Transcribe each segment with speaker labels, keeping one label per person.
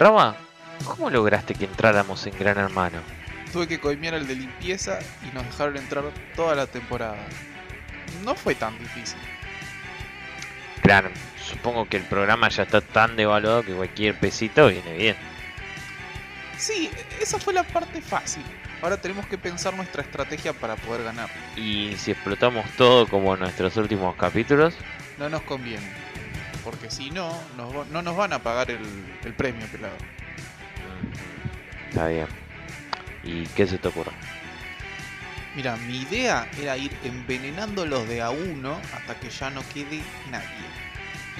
Speaker 1: Raba, ¿cómo lograste que entráramos en Gran Hermano?
Speaker 2: Tuve que coimear al de limpieza y nos dejaron entrar toda la temporada. No fue tan difícil.
Speaker 1: Claro, supongo que el programa ya está tan devaluado que cualquier pesito viene bien.
Speaker 2: Sí, esa fue la parte fácil. Ahora tenemos que pensar nuestra estrategia para poder ganar.
Speaker 1: Y si explotamos todo como en nuestros últimos capítulos,
Speaker 2: No nos conviene. Porque si no, nos no nos van a pagar el, el premio, pelado.
Speaker 1: está bien. ¿Y qué se te ocurre?
Speaker 2: Mira, mi idea era ir envenenando los de a uno hasta que ya no quede nadie.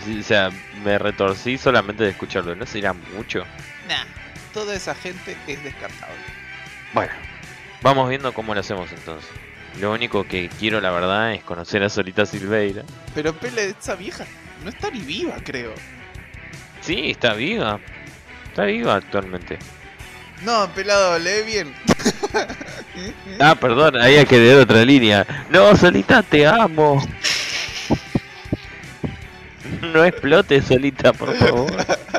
Speaker 1: Sí, O sea, me retorcí solamente de escucharlo, ¿no será mucho?
Speaker 2: Nah, toda esa gente es descartable.
Speaker 1: Bueno, vamos viendo cómo lo hacemos entonces. Lo único que quiero, la verdad, es conocer a Solita Silveira.
Speaker 2: Pero Pele, esa vieja no está ni viva, creo.
Speaker 1: Sí, está viva. Está viva actualmente.
Speaker 2: No, pelado, lee bien.
Speaker 1: Ah, perdón, ahí hay que leer otra línea. No, Solita, te amo. No explotes, Solita, por favor.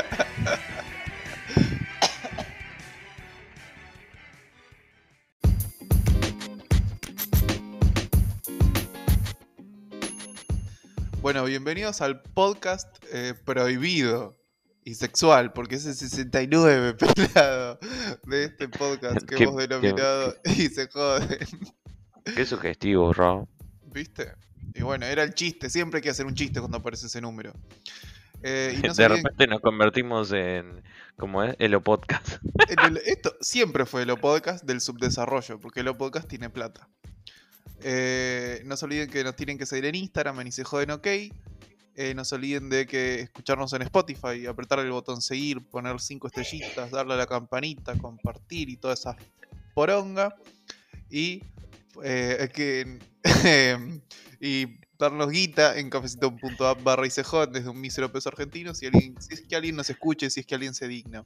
Speaker 2: Bueno, bienvenidos al podcast eh, prohibido y sexual, porque es el 69 pelado de este podcast que
Speaker 1: Qué-
Speaker 2: hemos denominado y se joden.
Speaker 1: Qué sugestivo, Rob.
Speaker 2: ¿Viste? Y bueno, era el chiste, siempre hay que hacer un chiste cuando aparece ese número. Eh, y no
Speaker 1: De repente nos convertimos en. ¿Cómo es? Elo Podcast.
Speaker 2: el- esto siempre fue lo podcast del subdesarrollo, porque lo podcast tiene plata. Eh, no se olviden que nos tienen que seguir en Instagram, en y se joden ok. Eh, no se olviden de que escucharnos en Spotify, apretar el botón seguir, poner cinco estrellitas, darle a la campanita, compartir y toda esa poronga. Y eh, que y darnos guita en cafecito.app barra ICJ desde un mísero peso argentino si, si es que alguien nos escuche, si es que alguien se digna.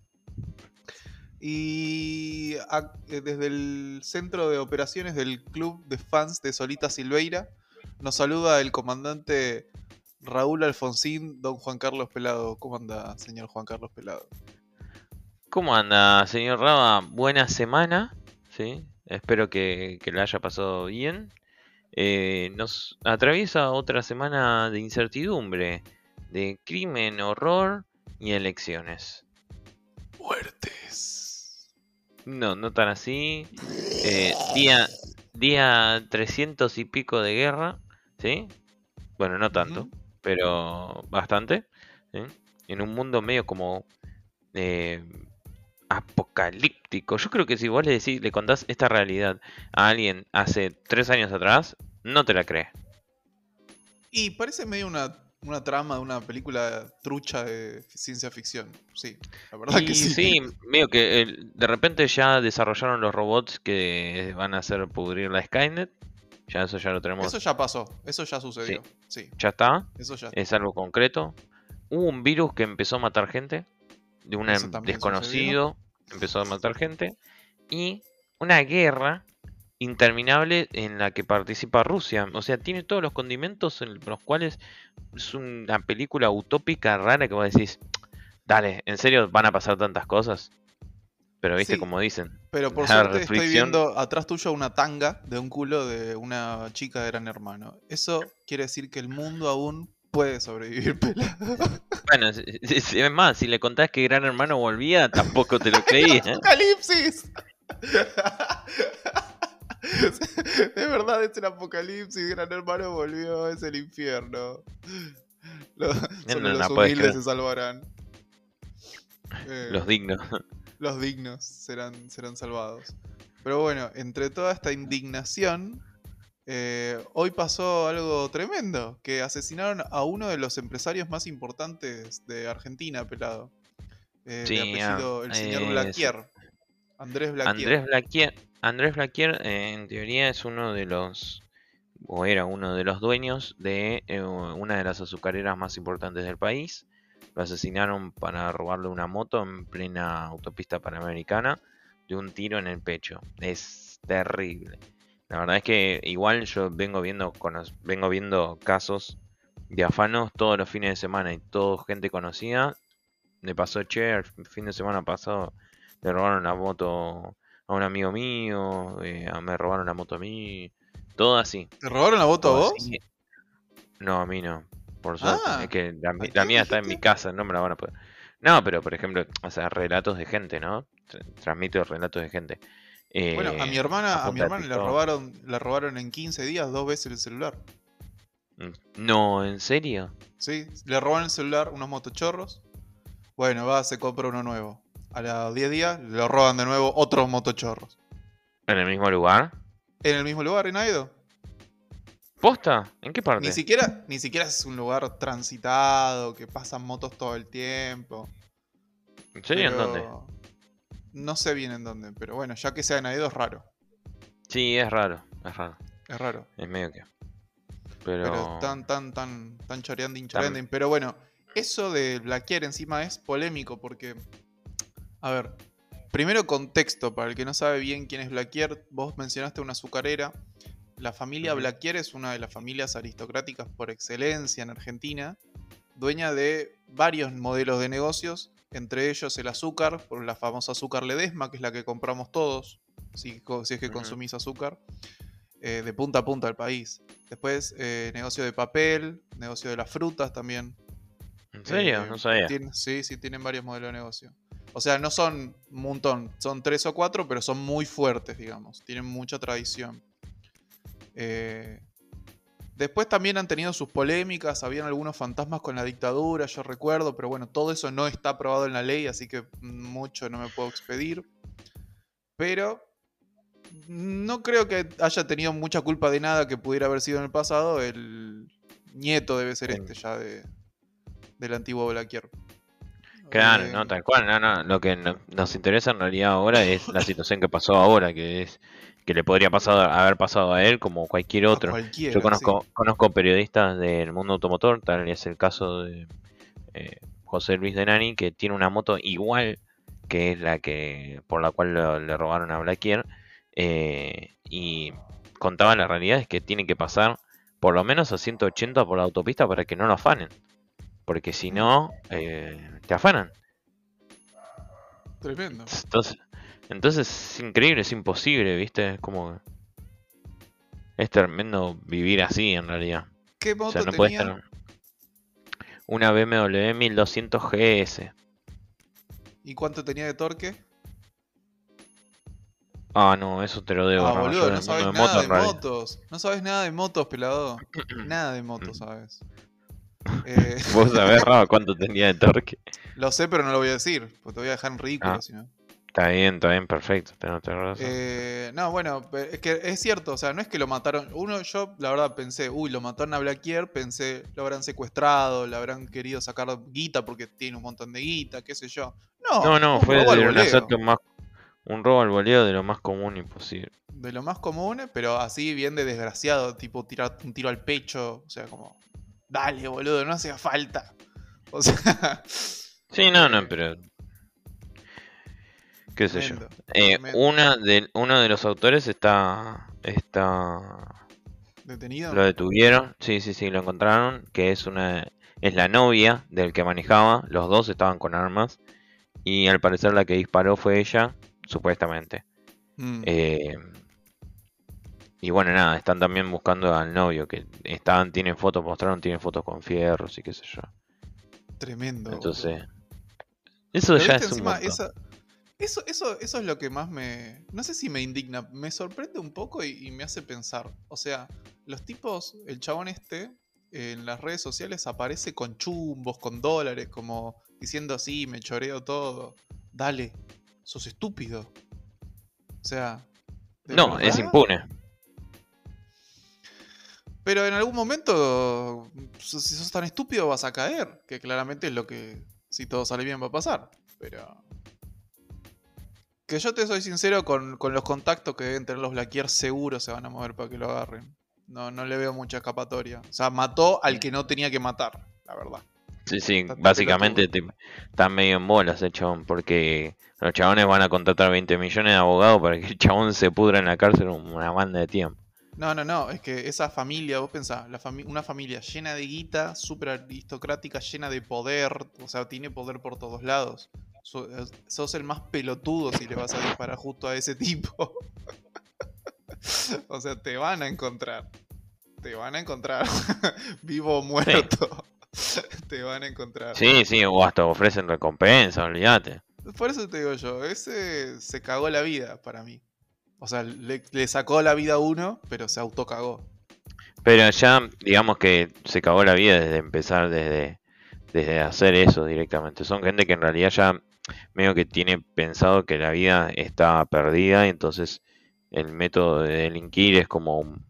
Speaker 2: Y a- eh, desde el centro de operaciones del club de fans de Solita Silveira nos saluda el comandante Raúl Alfonsín, don Juan Carlos Pelado. ¿Cómo anda, señor Juan Carlos Pelado?
Speaker 1: ¿Cómo anda, señor Raba? Buena semana, ¿sí? Espero que, que la haya pasado bien. Eh, nos atraviesa otra semana de incertidumbre, de crimen, horror y elecciones.
Speaker 2: Muertes.
Speaker 1: No, no tan así. Eh, día, día 300 y pico de guerra, ¿sí? Bueno, no tanto, pero bastante. ¿sí? En un mundo medio como eh, apocalíptico. Yo creo que si vos le decís, le contás esta realidad a alguien hace tres años atrás, no te la cree.
Speaker 2: Y parece medio una, una trama de una película trucha de ciencia ficción. Sí, la verdad
Speaker 1: Y
Speaker 2: que sí.
Speaker 1: sí, medio que eh, de repente ya desarrollaron los robots que van a hacer pudrir la Skynet. Ya eso ya lo tenemos.
Speaker 2: Eso ya pasó, eso ya sucedió. Sí,
Speaker 1: Ya está.
Speaker 2: eso ya.
Speaker 1: es algo concreto. Hubo un virus que empezó a matar gente, de un desconocido, empezó a matar gente, y una guerra interminable en la que participa Rusia. O sea, tiene todos los condimentos en los cuales es una película utópica rara que vos decís, dale, ¿en serio van a pasar tantas cosas? Pero viste
Speaker 2: Sí.
Speaker 1: como dicen.
Speaker 2: Pero por suerte estoy viendo atrás tuyo una tanga de un culo de una chica de Gran Hermano. Eso quiere decir que el mundo aún puede sobrevivir pelado.
Speaker 1: Bueno, es más, si le contás que Gran Hermano volvía, tampoco te lo creí. ¿eh?
Speaker 2: ¡Apocalipsis! De verdad es el apocalipsis, Gran Hermano volvió, es el infierno.
Speaker 1: No,
Speaker 2: los
Speaker 1: no puedes
Speaker 2: humildes se salvarán. Eh,
Speaker 1: Los dignos.
Speaker 2: los dignos serán, serán salvados. Pero bueno, entre toda esta indignación, eh, hoy pasó algo tremendo, que asesinaron a uno de los empresarios más importantes de Argentina, pelado. Eh,
Speaker 1: Sí,
Speaker 2: de apellido
Speaker 1: ah,
Speaker 2: el señor Blaquier. Andrés Blaquier.
Speaker 1: Andrés Blaquier, Andrés Blaquier en teoría es uno de los, o era uno de los dueños de eh, una de las azucareras más importantes del país. Lo asesinaron para robarle una moto en plena autopista panamericana de un tiro en el pecho. Es terrible. La verdad es que igual yo vengo viendo, vengo viendo casos de afanos todos los fines de semana y todo gente conocida. me pasó, che, el fin de semana pasado le robaron la moto a un amigo mío, eh, me robaron la moto a mí, todo así.
Speaker 2: ¿Te robaron la moto a vos?
Speaker 1: No, a mí no, por suerte. es ah, que la, mía está en mi casa, no me la van a poder. No, pero por ejemplo, o sea, relatos de gente, ¿no? Transmito relatos de gente.
Speaker 2: bueno, a mi eh, hermana, a mi hermana le robaron, le robaron en 15 días dos veces el celular.
Speaker 1: Mm, no, ¿en serio?
Speaker 2: Sí, le robaron el celular unos motochorros. Bueno, va, se compra uno nuevo. A los 10 días le roban de nuevo otros motochorros.
Speaker 1: ¿En el mismo lugar?
Speaker 2: En el mismo lugar, en Aido.
Speaker 1: ¿Posta? ¿En qué parte?
Speaker 2: Ni siquiera, ni siquiera es un lugar transitado, que pasan motos todo el tiempo.
Speaker 1: ¿En serio? ¿En dónde?
Speaker 2: No sé bien en dónde, pero bueno, ya que sea en Aido es raro.
Speaker 1: Sí, es raro, es raro.
Speaker 2: Es raro.
Speaker 1: Es medio que.
Speaker 2: Pero, tan, tan, tan, tan choreando. Pero bueno, eso de Blackier encima es polémico porque. A ver. Primero contexto, para el que no sabe bien quién es Blackier, vos mencionaste una azucarera. La familia Blackier es una de las familias aristocráticas por excelencia en Argentina, dueña de varios modelos de negocios, entre ellos el azúcar, por la famosa azúcar Ledesma, que es la que compramos todos, si, si es que consumís azúcar. Eh, de punta a punta del país. Después, eh, negocio de papel, negocio de las frutas también.
Speaker 1: ¿En serio? Eh, no sabía.
Speaker 2: sí, sí, tienen varios modelos de negocio. O sea, no son un montón, son tres o cuatro, pero son muy fuertes, digamos. Tienen mucha tradición. después también han tenido sus polémicas, habían algunos fantasmas con la dictadura, yo recuerdo, pero bueno, todo eso no está aprobado en la ley, así que mucho no me puedo expedir. Pero no creo que haya tenido mucha culpa de nada que pudiera haber sido en el pasado. El nieto debe ser este ya de, del antiguo Blaquier.
Speaker 1: Claro, eh, no, tal cual. No, no. Lo que nos interesa en realidad ahora es la situación que pasó ahora, que es que le podría pasar, haber pasado a él como cualquier otro. Yo conozco, conozco periodistas del mundo automotor, tal es el caso de eh, José Luis de Nani, que tiene una moto igual que es la que por la cual le robaron a Blaquier eh, y contaba la realidad es que tiene que pasar por lo menos a 180 por la autopista para que no lo afanen. Porque si no, eh, te afanan.
Speaker 2: Tremendo.
Speaker 1: Entonces, entonces es increíble, es imposible, ¿viste? Es como... Es tremendo vivir así en realidad.
Speaker 2: ¿Qué moto no tenía?
Speaker 1: Una BMW 1200 GS.
Speaker 2: ¿Y cuánto tenía de torque?
Speaker 1: Ah, no, eso te lo debo.
Speaker 2: Ah, boludo, no sabes nada de motos. No sabes nada de motos, pelado. nada de motos sabes.
Speaker 1: Eh... Vos sabés, cuánto tenía de torque.
Speaker 2: Lo sé, pero no lo voy a decir, porque te voy a dejar en ridículo, ah. si no.
Speaker 1: Está bien, está bien, perfecto.
Speaker 2: Eh, no, bueno, es que es cierto, o sea, no es que lo mataron. Uno, yo la verdad pensé, uy, lo mataron a Blackier, pensé, lo habrán secuestrado, le habrán querido sacar guita porque tiene un montón de guita, qué sé yo. No,
Speaker 1: no, no fue de un asalto más un robo al boleo de lo más común imposible.
Speaker 2: De lo más común, pero así bien de desgraciado, tipo tirar un tiro al pecho, o sea, como, dale, boludo, no hacía falta. O sea...
Speaker 1: Sí, no, no, pero... ¿Qué sé yo? Eh, una de, uno de los autores está... está...
Speaker 2: ¿Detenido?
Speaker 1: Lo detuvieron, sí, sí, sí, lo encontraron, que es una... Es la novia del que manejaba, los dos estaban con armas y al parecer la que disparó fue ella supuestamente. Mm. Eh, y bueno, nada, están también buscando al novio, que estaban, tienen fotos, mostraron, tienen fotos con fierros y qué sé yo.
Speaker 2: Tremendo.
Speaker 1: Entonces, eso ya es un
Speaker 2: eso, eso, eso es lo que más me. No sé si me indigna, me sorprende un poco y, me hace pensar. O sea, los tipos, el chabón este, en las redes sociales aparece con chumbos, con dólares, como diciendo así, me choreo todo. Dale, sos estúpido. O sea.
Speaker 1: No, es impune.
Speaker 2: Pero en algún momento, si sos tan estúpido, vas a caer. Que claramente es lo que, si todo sale bien, va a pasar. Pero. Que yo te soy sincero con, los contactos que deben tener los Blackier, seguro se van a mover para que lo agarren. No, no le veo mucha escapatoria. O sea, mató al que no tenía que matar, la verdad.
Speaker 1: Sí, sí, básicamente está medio en bolas el chabón, porque los chabones van a contratar 20 millones de abogados para que el chabón se pudra en la cárcel una banda de tiempo.
Speaker 2: No, no, no, es que esa familia, vos pensás, la fami- una familia llena de guita, súper aristocrática, llena de poder, o sea, tiene poder por todos lados. So- es- sos el más pelotudo si le vas a disparar justo a ese tipo. o sea, te van a encontrar. Te van a encontrar. Vivo o muerto. te van a encontrar.
Speaker 1: Sí, sí, o hasta ofrecen recompensa, olvídate.
Speaker 2: Por eso te digo yo, ese se cagó la vida para mí. O sea, le, sacó la vida a uno, pero se autocagó.
Speaker 1: Pero ya, digamos que se cagó la vida desde empezar, desde, desde hacer eso directamente. Son gente que en realidad ya medio que tiene pensado que la vida está perdida y entonces el método de delinquir es como un,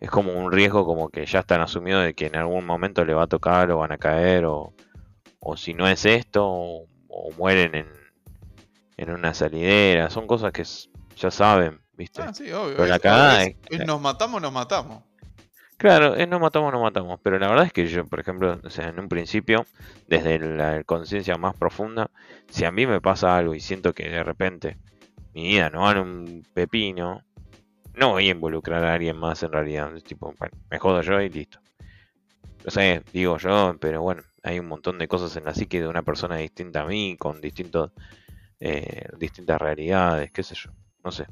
Speaker 1: es como un riesgo como que ya están asumidos de que en algún momento le va a tocar o van a caer o, o si no es esto o, mueren en, en una salidera. Son cosas que ya saben, ¿viste?
Speaker 2: Ah, sí, obvio.
Speaker 1: Pero la
Speaker 2: es- nos matamos, nos matamos.
Speaker 1: Claro, es no matamos, no matamos, pero la verdad es que yo, por ejemplo, o sea, en un principio, desde la conciencia más profunda, si a mí me pasa algo y siento que de repente mi vida no vale un pepino, no voy a involucrar a alguien más en realidad, es tipo, bueno, me jodo yo y listo. O sea, digo yo, pero bueno, hay un montón de cosas en la psique de una persona distinta a mí, con distintos, eh, distintas realidades, qué sé yo, no sé.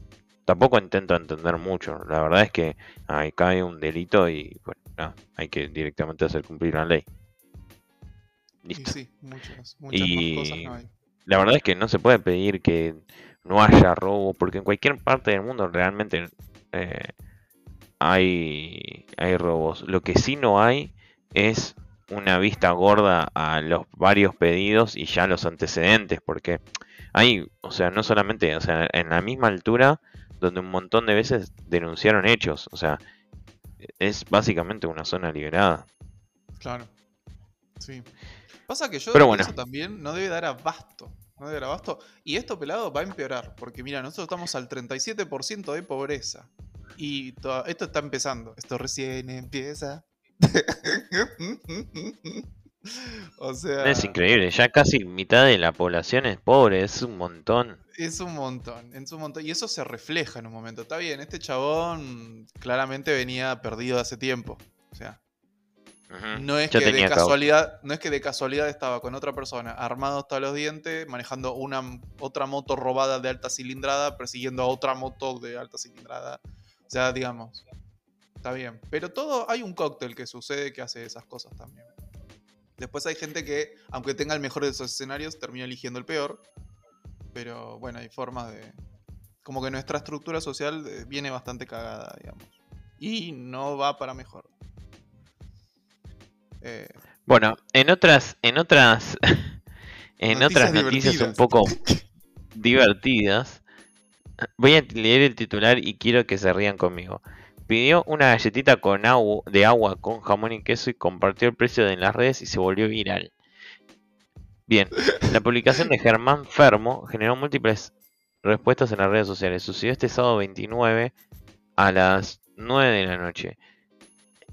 Speaker 1: Tampoco intento entender mucho, la verdad es que ahí cae un delito y bueno, hay que directamente hacer cumplir la ley.
Speaker 2: Y
Speaker 1: Listo.
Speaker 2: sí, muchas, muchas
Speaker 1: Y-
Speaker 2: más cosas no hay.
Speaker 1: La verdad es que no se puede pedir que no haya robo, porque en cualquier parte del mundo realmente eh, hay, hay robos. Lo que sí no hay es una vista gorda a los varios pedidos y ya los antecedentes, porque hay, o sea, no solamente, o sea, en la misma altura donde un montón de veces denunciaron hechos, o sea, es básicamente una zona liberada.
Speaker 2: Claro. Sí. Pasa que yo
Speaker 1: Pero bueno.
Speaker 2: también no debe dar abasto. No debe dar abasto. Y esto pelado va a empeorar. Porque mira, nosotros estamos al 37% de pobreza. Y to- esto está empezando. Esto recién empieza. o sea.
Speaker 1: Es increíble, ya casi mitad de la población es pobre, es un montón.
Speaker 2: Es un montón, es un montón. Y eso se refleja en un momento. Está bien, este chabón claramente venía perdido hace tiempo. O sea, no es que de casualidad, no es que de casualidad estaba con otra persona, armado hasta los dientes, manejando una otra moto robada de alta cilindrada, persiguiendo a otra moto de alta cilindrada. O sea, digamos. Está bien. Pero todo, hay un cóctel que sucede que hace esas cosas también. Después hay gente que, aunque tenga el mejor de esos escenarios, termina eligiendo el peor. Pero bueno, hay formas de. Como que nuestra estructura social eh, viene bastante cagada, digamos. Y no va para mejor. Eh,
Speaker 1: Bueno, en otras, en otras, en
Speaker 2: Noticias
Speaker 1: otras noticias un poco divertidas, voy a leer el titular y quiero que se rían conmigo. Pidió una galletita con de agua con jamón y queso y compartió el precio en las redes y se volvió viral. Bien, la publicación de Germán Fermo generó múltiples respuestas en las redes sociales. Sucedió este sábado 29 a las 9 de la noche.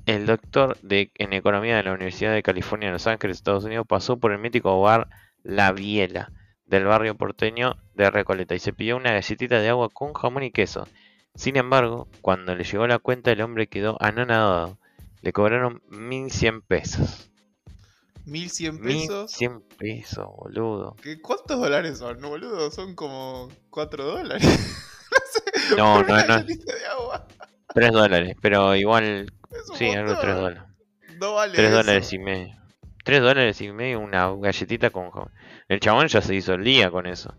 Speaker 1: El doctor de, en economía de la Universidad de California en Los Ángeles, Estados Unidos, pasó por el mítico bar La Biela del barrio porteño de Recoleta y se pidió una galletita de agua con jamón y queso. Sin embargo, cuando le llegó la cuenta, el hombre quedó anonadado. Le cobraron 1100 pesos.
Speaker 2: 1100 pesos.
Speaker 1: 1100 pesos, boludo.
Speaker 2: ¿Qué- ¿Cuántos dólares son, boludo? Son como 4 dólares. no sé.
Speaker 1: No, no, no.
Speaker 2: galletita de agua.
Speaker 1: 3 dólares, pero igual, sí, algo de 3
Speaker 2: montón.
Speaker 1: dólares.
Speaker 2: No vale
Speaker 1: 3
Speaker 2: eso.
Speaker 1: dólares y medio. 3 dólares y medio una galletita con. El chabón ya se hizo el día con eso.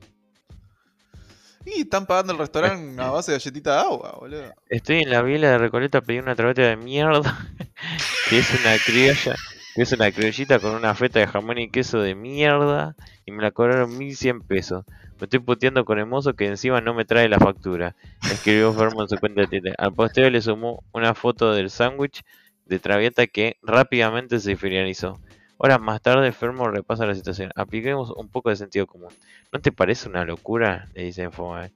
Speaker 2: Y están pagando el restaurante a base de galletita de agua, boludo.
Speaker 1: Estoy en la vila de Recoleta, pedí una trabeta de mierda. que es una criolla. Que es una criollita con una feta de jamón y queso de mierda. Y me la cobraron 1100 pesos. Me estoy puteando con el mozo que encima no me trae la factura. Escribió Fermo en su cuenta de Twitter. Al posteo le sumó una foto del sándwich de traviata que rápidamente se viralizó. Horas más tarde, Fermo repasa la situación. Apliquemos un poco de sentido común. ¿No te parece una locura? Le dice Infome.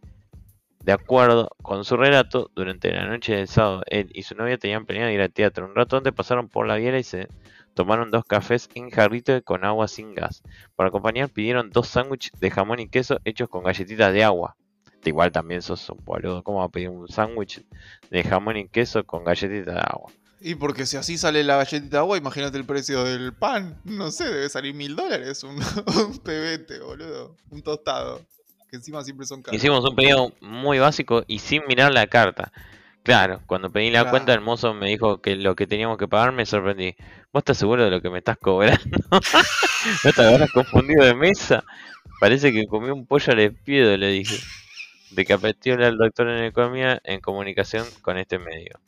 Speaker 1: De acuerdo con su relato, durante la noche del sábado, él y su novia tenían planeado ir al teatro. Un rato antes pasaron por la biela y se tomaron dos cafés en jarrito con agua sin gas. Para acompañar pidieron dos sándwiches de jamón y queso hechos con galletitas de agua. Aparte, igual también sos un boludo. ¿Cómo va a pedir un sándwich de jamón y queso con galletita de agua?
Speaker 2: Y porque si así sale la galletita de agua, imagínate el precio del pan. No sé, debe salir mil dólares un, un pebete, boludo. Un tostado. Que encima siempre son caros.
Speaker 1: Hicimos un pedido muy básico y sin mirar la carta. Claro, cuando pedí la
Speaker 2: Claro.
Speaker 1: cuenta, el mozo me dijo que lo que teníamos que pagar, me sorprendí. ¿Vos estás seguro de lo que me estás cobrando? ¿No te habrás confundido de mesa? Parece que comí un pollo al espiedo, le dije. Decapetió al doctor en economía en comunicación con este medio.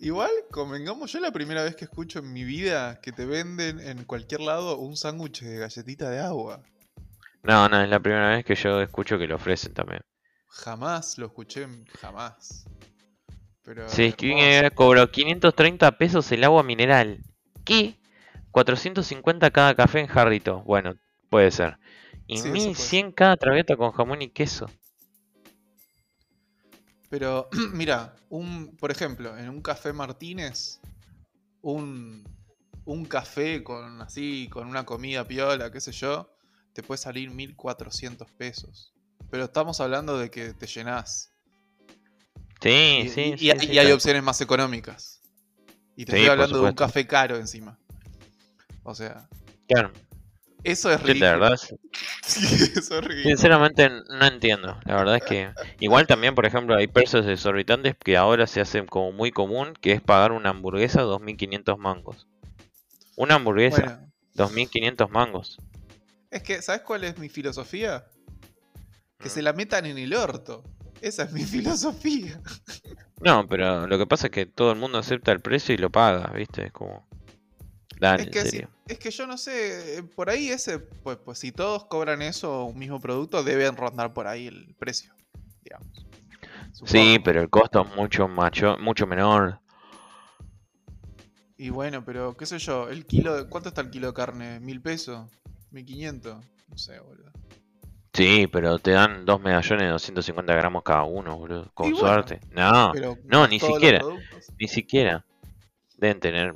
Speaker 2: Igual, convengamos, yo la primera vez que escucho en mi vida que te venden en cualquier lado un sándwich de galletita de agua.
Speaker 1: No, no, es la primera vez que yo escucho que lo ofrecen también.
Speaker 2: Jamás lo escuché, jamás. Pero hermoso.
Speaker 1: que cobró 530 pesos el agua mineral. ¿Qué? 450 cada café en jarrito. Bueno, puede ser. Y
Speaker 2: Sí, eso puede
Speaker 1: 1100 cada traviata con jamón y queso.
Speaker 2: Pero, mira, un, por ejemplo, en un café Martínez, un, un café con así, con una comida piola, qué sé yo, te puede salir 1400 pesos. Pero estamos hablando de que te llenás.
Speaker 1: Sí,
Speaker 2: Y,
Speaker 1: sí,
Speaker 2: y-
Speaker 1: sí,
Speaker 2: y hay-
Speaker 1: sí,
Speaker 2: y hay
Speaker 1: tal-
Speaker 2: opciones más económicas. Y te estoy hablando de un café caro encima. O sea,
Speaker 1: Claro,
Speaker 2: eso es
Speaker 1: yo la
Speaker 2: ridículo.
Speaker 1: verdad,
Speaker 2: Sí, eso es ridículo.
Speaker 1: sinceramente no entiendo. La verdad es que igual también, por ejemplo, hay precios exorbitantes que ahora se hacen como muy común, que es pagar una hamburguesa 2500 mangos. Una hamburguesa,
Speaker 2: Bueno,
Speaker 1: 2500 mangos.
Speaker 2: es que, ¿sabes cuál es mi filosofía? Que
Speaker 1: Mm.
Speaker 2: se la metan en el orto. Esa es mi filosofía.
Speaker 1: No, pero lo que pasa es que todo el mundo acepta el precio y lo paga, ¿viste? Es como... Dale,
Speaker 2: Es
Speaker 1: en
Speaker 2: que, si- es que yo no sé, eh, por ahí ese, pues, pues si todos cobran eso, un mismo producto, deben rondar por ahí el precio, digamos.
Speaker 1: Sí, pero el costo es mucho macho, mucho menor.
Speaker 2: Y bueno, pero qué sé yo, el kilo, de- ¿cuánto está el kilo de carne? ¿Mil pesos? ¿Mil quinientos? No sé, boludo.
Speaker 1: Sí, pero te dan dos medallones de 250 gramos cada uno, boludo. Con
Speaker 2: bueno,
Speaker 1: suerte. No, no, ni siquiera. ni siquiera. Deben tener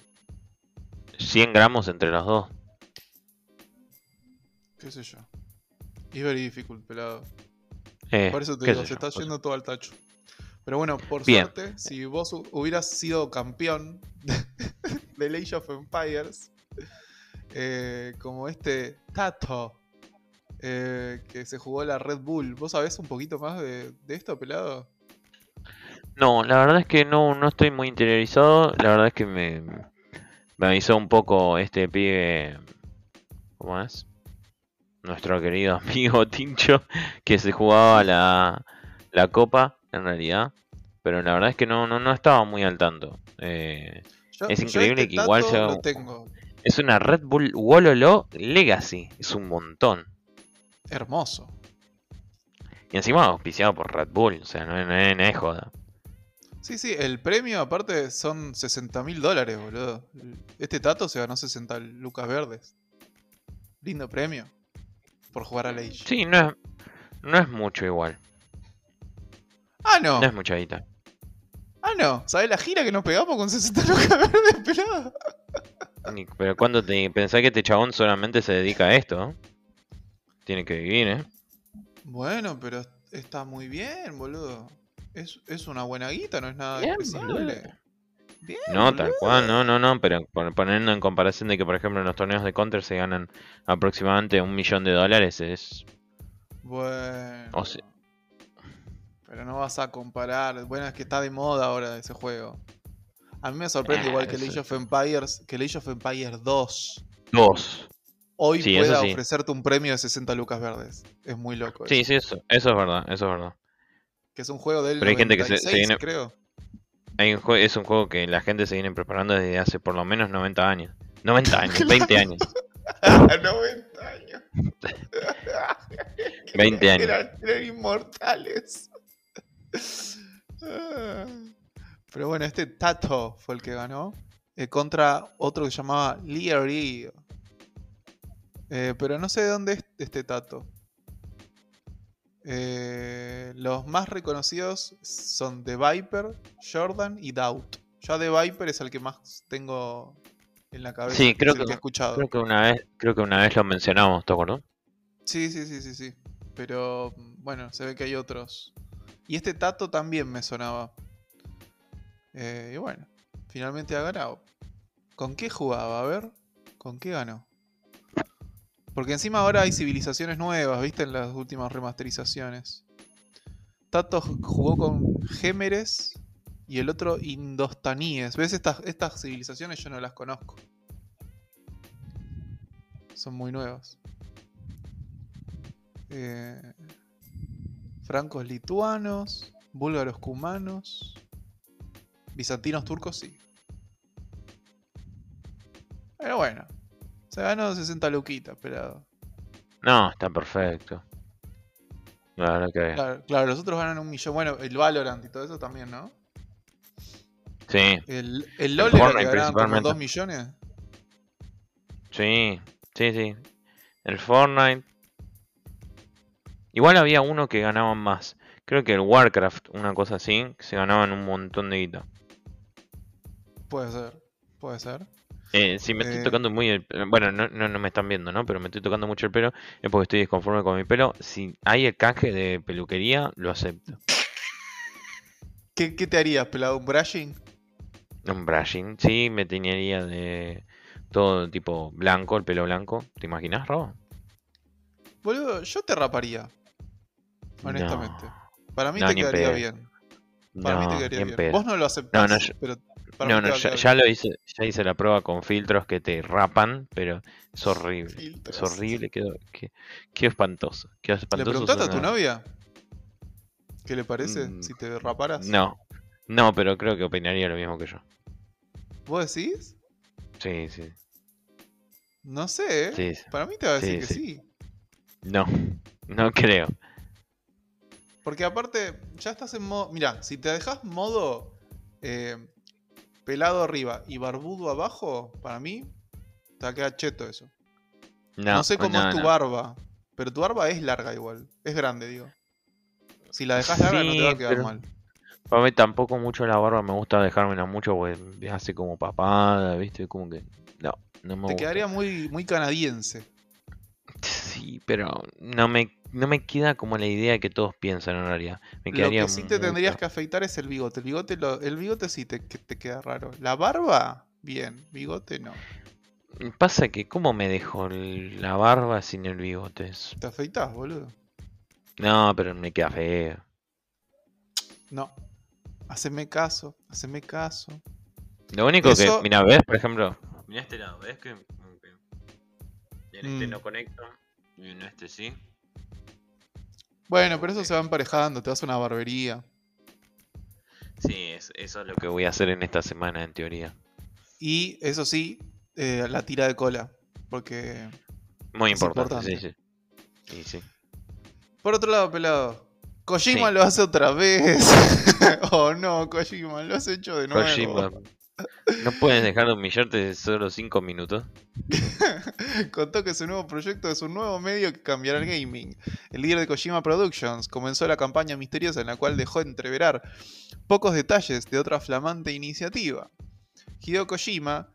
Speaker 1: 100 gramos entre los dos.
Speaker 2: qué sé yo. Es very difficult, pelado.
Speaker 1: Eh,
Speaker 2: Por eso te digo, se
Speaker 1: yo,
Speaker 2: está
Speaker 1: pues.
Speaker 2: yendo todo al tacho. Pero bueno, por
Speaker 1: Bien.
Speaker 2: suerte, si vos hu- hubieras sido campeón de Age of Empires, eh, como este Tato, eh, que se jugó la Red Bull, ¿vos sabés un poquito más de, de esto, pelado?
Speaker 1: No, la verdad es que no, no estoy muy interiorizado. La verdad es que me, me avisó un poco este pibe. ¿Cómo es? Nuestro querido amigo Tincho, que se jugaba la, la copa, en realidad. Pero la verdad es que no, no, no estaba muy al tanto. Eh,
Speaker 2: Yo-
Speaker 1: Es
Speaker 2: yo
Speaker 1: increíble
Speaker 2: este
Speaker 1: que igual un-
Speaker 2: tengo.
Speaker 1: es una Red Bull Wololo Legacy. Es un montón.
Speaker 2: Hermoso.
Speaker 1: Y encima auspiciado por Red Bull. O sea, no, no es joda.
Speaker 2: Sí, sí, el premio aparte son 60 mil dólares, boludo. Este Tato se ganó 60 lucas verdes. Lindo premio. Por jugar a la Age.
Speaker 1: Sí, no es, no es mucho igual.
Speaker 2: Ah, no.
Speaker 1: No es mucha guita.
Speaker 2: Ah, no. ¿Sabes la gira que nos pegamos con 60 lucas verdes, pelado?
Speaker 1: Pero cuando te pensás que este chabón solamente se dedica a esto. Tiene que vivir, ¿eh?
Speaker 2: Bueno, pero está muy bien, boludo. Es, es una buena guita, no es nada
Speaker 1: Bien,
Speaker 2: despreciable. Bien,
Speaker 1: No, tal cual, no, no, no, pero pon- poniendo en comparación de que, por ejemplo, en los torneos de Counter se ganan aproximadamente un millón de dólares, es...
Speaker 2: Bueno.
Speaker 1: O sea-
Speaker 2: Pero no vas a comparar. Bueno, es que está de moda ahora ese juego. A mí me sorprende
Speaker 1: Ah,
Speaker 2: igual que
Speaker 1: eso
Speaker 2: Age of Empires, que el Age of Empires 2
Speaker 1: Dos.
Speaker 2: hoy
Speaker 1: Sí,
Speaker 2: pueda
Speaker 1: sí.
Speaker 2: ofrecerte un premio de 60 lucas verdes. Es muy loco.
Speaker 1: Sí,
Speaker 2: eso.
Speaker 1: sí, eso, eso es verdad, eso es verdad.
Speaker 2: Que es un juego del
Speaker 1: Pero hay gente que se-
Speaker 2: 96,
Speaker 1: se viene-
Speaker 2: creo.
Speaker 1: Hay un es un juego que la gente se viene preparando desde hace por lo menos 90 años. 90 años, 20 años.
Speaker 2: 90 años.
Speaker 1: 20 años.
Speaker 2: Eran, eran inmortales. Ah. Pero bueno, este Tato fue el que ganó. eh, contra otro que se llamaba Leary. Eh, pero no sé de dónde es este Tato. Eh, los más reconocidos son The Viper, Jordan y Doubt. Ya The Viper es el que más tengo en la cabeza.
Speaker 1: Sí,
Speaker 2: es
Speaker 1: creo
Speaker 2: el
Speaker 1: que-
Speaker 2: he escuchado.
Speaker 1: Creo que una vez, creo que una vez lo mencionamos, ¿te acuerdas?
Speaker 2: Sí, sí, sí, sí, sí. Pero bueno, se ve que hay otros. Y este Tato también me sonaba. Eh, y bueno, finalmente ha ganado. ¿Con qué jugaba? A ver, ¿con qué ganó? Porque encima ahora hay civilizaciones nuevas, ¿viste? En las últimas remasterizaciones. Tato jugó con Gémeres y el otro Indostaníes. ¿Ves? Estas, estas civilizaciones yo no las conozco. Son muy nuevas. Eh, francos lituanos, búlgaros cumanos, bizantinos turcos, sí. Pero bueno, se ganó 60 luquitas, pero.
Speaker 1: No, está perfecto. Claro.
Speaker 2: Claro, claro, los otros ganan un millón. Bueno, el Valorant y todo eso también, ¿no?
Speaker 1: Sí,
Speaker 2: El, el LOL era
Speaker 1: Fortnite
Speaker 2: que ganaban como
Speaker 1: principalmente.
Speaker 2: 2 millones.
Speaker 1: sí, sí, sí. El Fortnite. Igual había uno que ganaban más. Creo que el Warcraft, una cosa así, que se ganaban un montón de guita.
Speaker 2: Puede ser, puede ser.
Speaker 1: Eh, si me estoy
Speaker 2: Eh.
Speaker 1: tocando muy el pelo, bueno, no, no, no me están viendo, ¿no? Pero me estoy tocando mucho el pelo, es porque estoy disconforme con mi pelo. Si hay el canje de peluquería, lo acepto.
Speaker 2: ¿Qué, qué te harías, pelado? ¿Un brushing?
Speaker 1: Un brushing, sí, me teñiría de todo tipo blanco, el pelo blanco. ¿Te imaginas, Robo?
Speaker 2: Boludo, yo te raparía. Honestamente. Para mí
Speaker 1: No,
Speaker 2: te quedaría bien. Para mí te quedaría
Speaker 1: en
Speaker 2: bien.
Speaker 1: pedo.
Speaker 2: Vos no lo aceptás,
Speaker 1: yo-
Speaker 2: pero
Speaker 1: No, no, ya, ya lo hice, ya hice la prueba con filtros que te rapan, pero es horrible. Es horrible, quedó, qué, qué espantoso. Qué
Speaker 2: ¿Le
Speaker 1: espantoso
Speaker 2: preguntaste a tu novia? ¿Qué le parece
Speaker 1: Mm,
Speaker 2: si te raparas?
Speaker 1: No, no, pero creo que opinaría lo mismo que yo.
Speaker 2: ¿Vos decís?
Speaker 1: Sí, sí,
Speaker 2: No sé, ¿eh?
Speaker 1: sí. sí.
Speaker 2: Para mí te va a decir
Speaker 1: Sí,
Speaker 2: que
Speaker 1: sí.
Speaker 2: sí.
Speaker 1: No, no creo.
Speaker 2: Porque aparte, ya estás en modo. Mira, si te dejas modo eh, pelado arriba y barbudo abajo, para mí te va a quedar cheto eso.
Speaker 1: No,
Speaker 2: No, sé cómo
Speaker 1: no,
Speaker 2: es tu
Speaker 1: no.
Speaker 2: barba, pero tu barba es larga igual. Es grande, digo. Si la dejas larga no te va a quedar
Speaker 1: pero-
Speaker 2: mal.
Speaker 1: A mí tampoco mucho la barba me gusta dejármela mucho porque hace como papada, ¿viste? Como que. No, no me
Speaker 2: Te
Speaker 1: gusta.
Speaker 2: quedaría muy, muy canadiense.
Speaker 1: Sí, pero no me, no me queda como la idea que todos piensan en realidad. Me
Speaker 2: Lo que sí te tendrías que afeitar es el bigote. El bigote, lo- el bigote sí te, que te queda raro. La barba, bien. Bigote no.
Speaker 1: Pasa que, ¿cómo me dejo el- la barba sin el bigote?
Speaker 2: ¿Te afeitas, boludo?
Speaker 1: No, pero me queda feo.
Speaker 2: No. Haceme caso, haceme caso.
Speaker 1: Lo único
Speaker 2: Eso-
Speaker 1: que, mira, ves, por ejemplo, mira este lado, ves que en este
Speaker 2: Mm.
Speaker 1: no conecto y en este sí.
Speaker 2: Bueno, pero eso se va emparejando, te vas a una barbería.
Speaker 1: Sí, es- eso es lo que voy a hacer en esta semana, en teoría.
Speaker 2: Y eso sí, eh, la tira de cola. Porque.
Speaker 1: Muy importante,
Speaker 2: importante.
Speaker 1: sí, sí. Sí.
Speaker 2: Por otro lado, pelado. Kojima lo hace otra vez. oh no, Kojima, lo has hecho de nuevo.
Speaker 1: Kojima, ¿no puedes dejar de humillarte solo 5 minutos?
Speaker 2: Contó que su nuevo proyecto es un nuevo medio que cambiará el gaming. El líder de Kojima Productions comenzó la campaña misteriosa en la cual dejó entreverar pocos detalles de otra flamante iniciativa. Hideo Kojima,